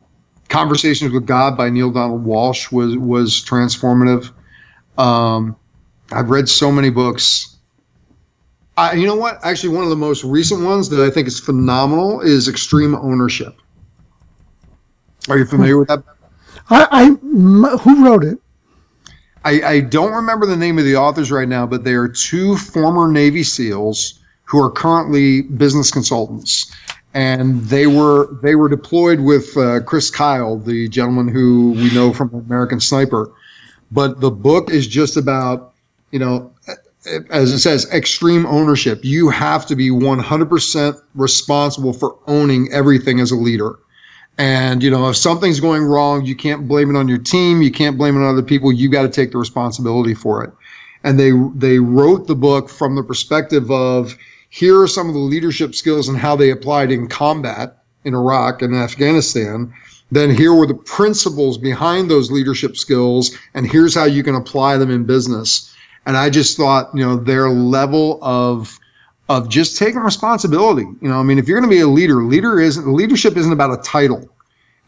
Conversations with God by Neale Donald Walsch was was transformative. Um, I've read so many books. I, you know what? Actually, one of the most recent ones that I think is phenomenal is Extreme Ownership. Are you familiar with that? I, I who wrote it? I, I don't remember the name of the authors right now, but they are two former Navy SEALs who are currently business consultants, and they were they were deployed with uh, Chris Kyle, the gentleman who we know from American Sniper. But the book is just about you know as it says, extreme ownership. You have to be 100% responsible for owning everything as a leader. And, you know, if something's going wrong, you can't blame it on your team. You can't blame it on other people. You got to take the responsibility for it. And they, they wrote the book from the perspective of here are some of the leadership skills and how they applied in combat in Iraq and Afghanistan. Then here were the principles behind those leadership skills. And here's how you can apply them in business. And I just thought, you know, their level of of just taking responsibility. You know, I mean, if you're going to be a leader, leader isn't leadership isn't about a title.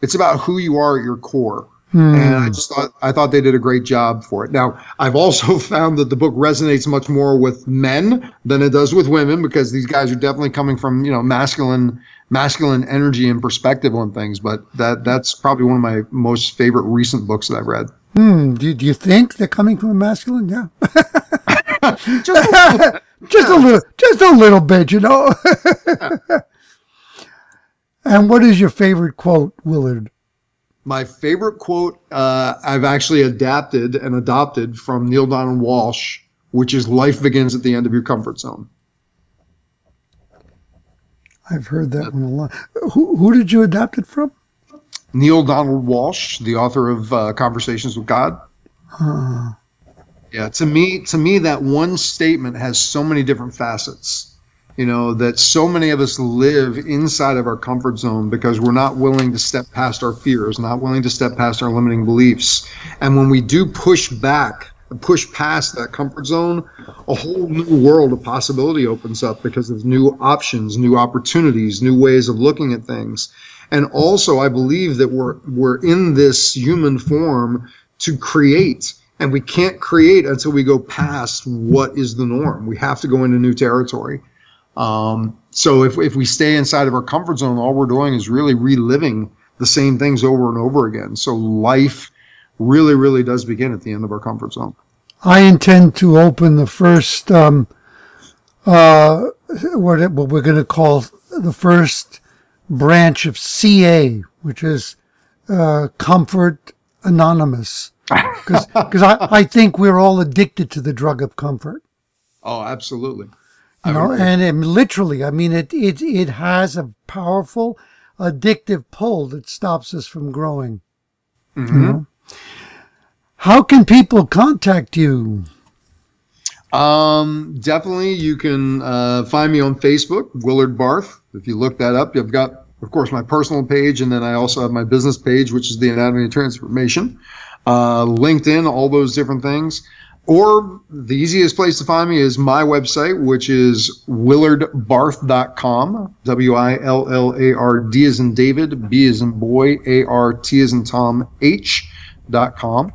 It's about who you are at your core. Hmm. And I just thought I thought they did a great job for it. Now, I've also found that the book resonates much more with men than it does with women because these guys are definitely coming from, you know, masculine masculine energy and perspective on things, but that that's probably one of my most favorite recent books that I've read. Hmm. Do, do you think they're coming from a masculine? Yeah. Just a little bit. just a little, just a little bit, you know. and what is your favorite quote, Willard? My favorite quote uh, I've actually adapted and adopted from Neale Donald Walsch, which is "Life begins at the end of your comfort zone." I've heard that one a lot. Who, who did you adapt it from? Neale Donald Walsch, the author of uh, Conversations with God. Yeah, to me, to me, that one statement has so many different facets. You know that so many of us live inside of our comfort zone because we're not willing to step past our fears, not willing to step past our limiting beliefs. And when we do push back, push past that comfort zone, a whole new world of possibility opens up because of new options, new opportunities, new ways of looking at things. And also, I believe that we're we're in this human form to create and we can't create until we go past what is the norm. We have to go into new territory. Um, so if, if we stay inside of our comfort zone, all we're doing is really reliving the same things over and over again. So life really, really does begin at the end of our comfort zone. I intend to open the first, um, uh, what, what we're going to call the first branch of CA, which is uh, Comfort Anonymous because I, I think we're all addicted to the drug of comfort. Oh, absolutely. You know, and it, literally, I mean, it, it, it has a powerful addictive pull that stops us from growing. Mm-hmm. You know? How can people contact you? Um, definitely, you can uh, find me on Facebook, Willard Barth. If you look that up, you've got, of course, my personal page, and then I also have my business page, which is the Anatomy of Transformation uh, LinkedIn, all those different things. Or the easiest place to find me is my website, which is willardbarth.com. W I L L A R D as in David, B as in boy, A R T as in Tom, H.com.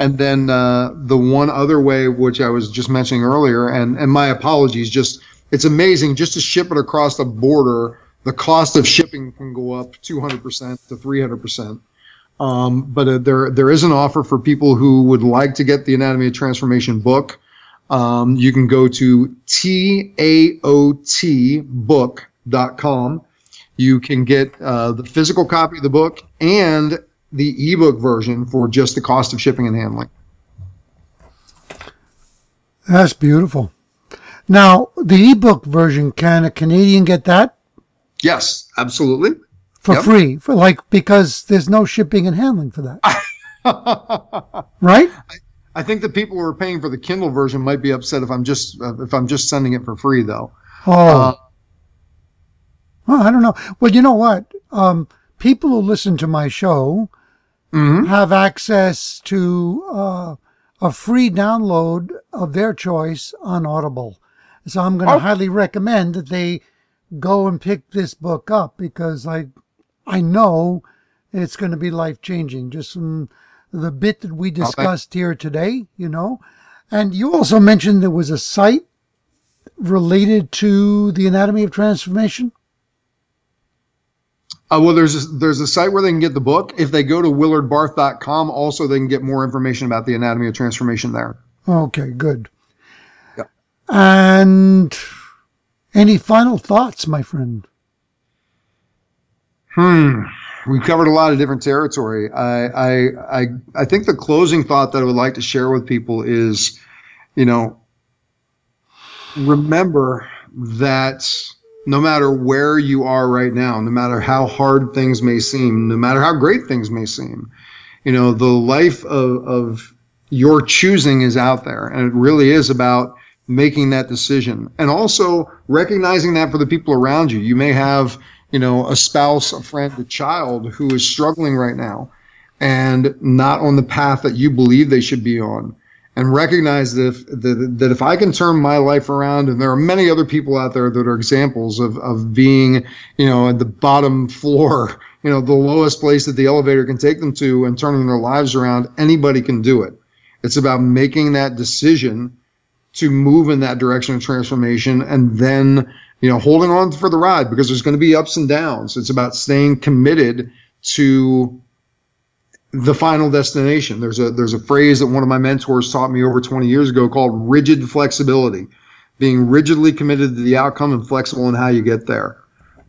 And then uh, the one other way, which I was just mentioning earlier, and, and my apologies, just it's amazing just to ship it across the border. The cost of shipping can go up 200% to 300%. Um, but uh, there there is an offer for people who would like to get the Anatomy of Transformation book. Um, you can go to taotbook.com. You can get uh, the physical copy of the book and the ebook version for just the cost of shipping and handling. That's beautiful. Now, the ebook version, can a Canadian get that? Yes, absolutely for yep. free for like because there's no shipping and handling for that right I, I, think the people who are paying for the kindle version might be upset if i'm just uh, if i'm just sending it for free though oh uh, well, i don't know well you know what um, people who listen to my show mm-hmm. have access to uh, a free download of their choice on audible so i'm going to oh. highly recommend that they go and pick this book up because I I know it's going to be life changing just from the bit that we discussed okay. here today, you know. And you also mentioned there was a site related to the anatomy of transformation. Uh, well, there's a, there's a site where they can get the book. If they go to willardbarth.com, also they can get more information about the anatomy of transformation there. Okay, good. Yeah. And any final thoughts, my friend? Hmm. We've covered a lot of different territory. I, I, I, I think the closing thought that I would like to share with people is, you know, remember that no matter where you are right now, no matter how hard things may seem, no matter how great things may seem, you know, the life of, of your choosing is out there. And it really is about making that decision and also recognizing that for the people around you. You may have, you know, a spouse, a friend, a child who is struggling right now and not on the path that you believe they should be on. And recognize that if, that, that if I can turn my life around, and there are many other people out there that are examples of, of being, you know, at the bottom floor, you know, the lowest place that the elevator can take them to and turning their lives around, anybody can do it. It's about making that decision to move in that direction of transformation and then you know, holding on for the ride because there's going to be ups and downs. It's about staying committed to the final destination. There's a there's a phrase that one of my mentors taught me over 20 years ago called rigid flexibility, being rigidly committed to the outcome and flexible in how you get there.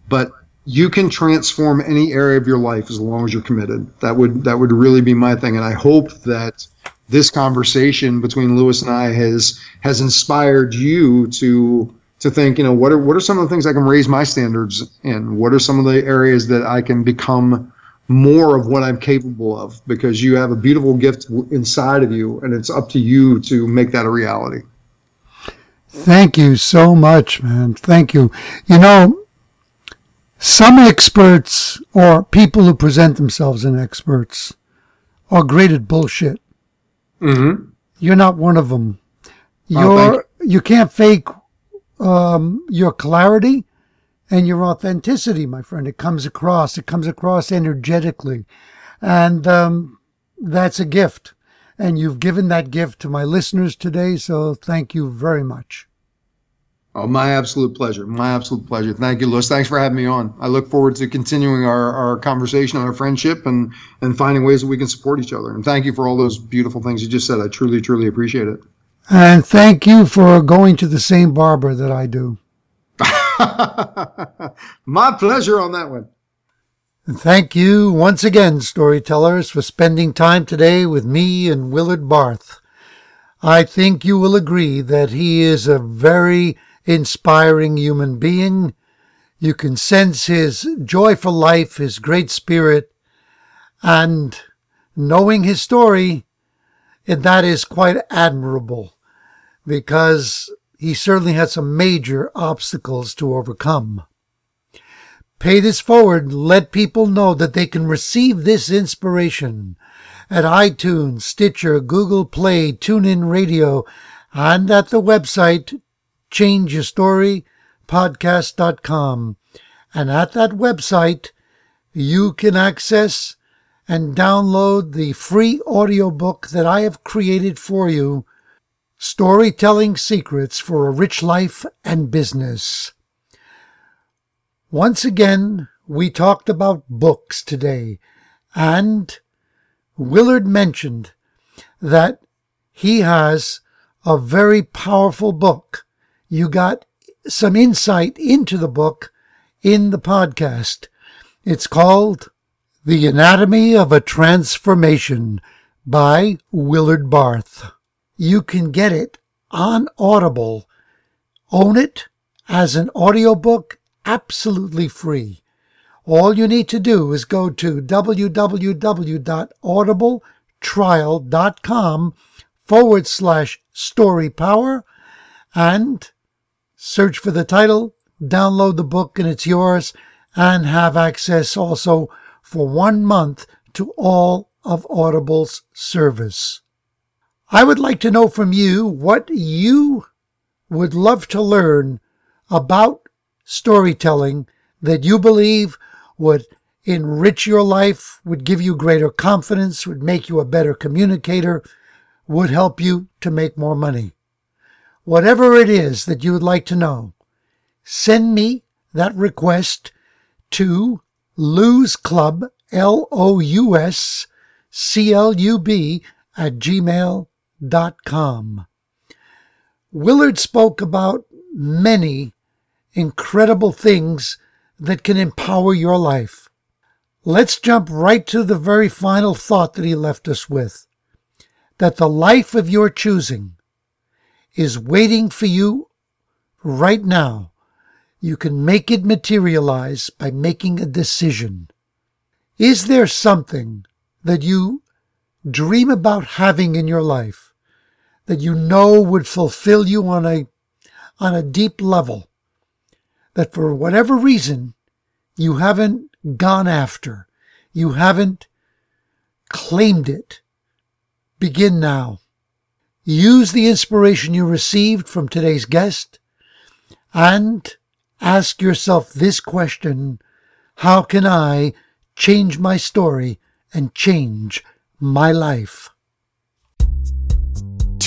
But you can transform any area of your life as long as you're committed. That would that would really be my thing, and I hope that this conversation between Louis and I has has inspired you to to think, you know, what are what are some of the things I can raise my standards in? What are some of the areas that I can become more of what I'm capable of because you have a beautiful gift inside of you, and it's up to you to make that a reality. Thank you so much, man. Thank you. You know, some experts or people who present themselves as experts are great at bullshit. Mm-hmm. You're not one of them. You're Oh, thank you can't fake um, your clarity and your authenticity, my friend. It comes across. It comes across energetically, and um, that's a gift. And you've given that gift to my listeners today, so thank you very much. Oh, my absolute pleasure. My absolute pleasure. Thank you, Louis. Thanks for having me on. I look forward to continuing our, our conversation and our friendship and, and finding ways that we can support each other. And thank you for all those beautiful things you just said. I truly, truly appreciate it. And thank you for going to the same barber that I do. My pleasure on that one. Thank you once again, storytellers, for spending time today with me and Willard Barth. I think you will agree that he is a very inspiring human being. You can sense his joy for life, his great spirit, and knowing his story, and that is quite admirable because he certainly had some major obstacles to overcome. Pay this forward. Let people know that they can receive this inspiration at iTunes, Stitcher, Google Play, TuneIn Radio, and at the website changeyourstorypodcast.com. And at that website, you can access and download the free audiobook that I have created for you Storytelling Secrets for a Rich Life and Business. Once again, we talked about books today, and Willard mentioned that he has a very powerful book. You got some insight into the book in the podcast. It's called The Anatomy of a Transformation by Willard Barth. You can get it on Audible. Own it as an audiobook absolutely free. All you need to do is go to www.audibletrial.com forward slash story power and search for the title, download the book, and it's yours, and have access also for one month to all of Audible's service. I would like to know from you what you would love to learn about storytelling that you believe would enrich your life, would give you greater confidence, would make you a better communicator, would help you to make more money. Whatever it is that you would like to know, send me that request to Lou's Club, L O U S C L U B, at gmail.com. Willard spoke about many incredible things that can empower your life. Let's jump right to the very final thought that he left us with that the life of your choosing is waiting for you right now. You can make it materialize by making a decision. Is there something that you dream about having in your life that you know would fulfill you on a on a deep level that for whatever reason you haven't gone after you haven't claimed it. Begin now. Use the inspiration you received from today's guest and ask yourself this question how can i change my story and change my life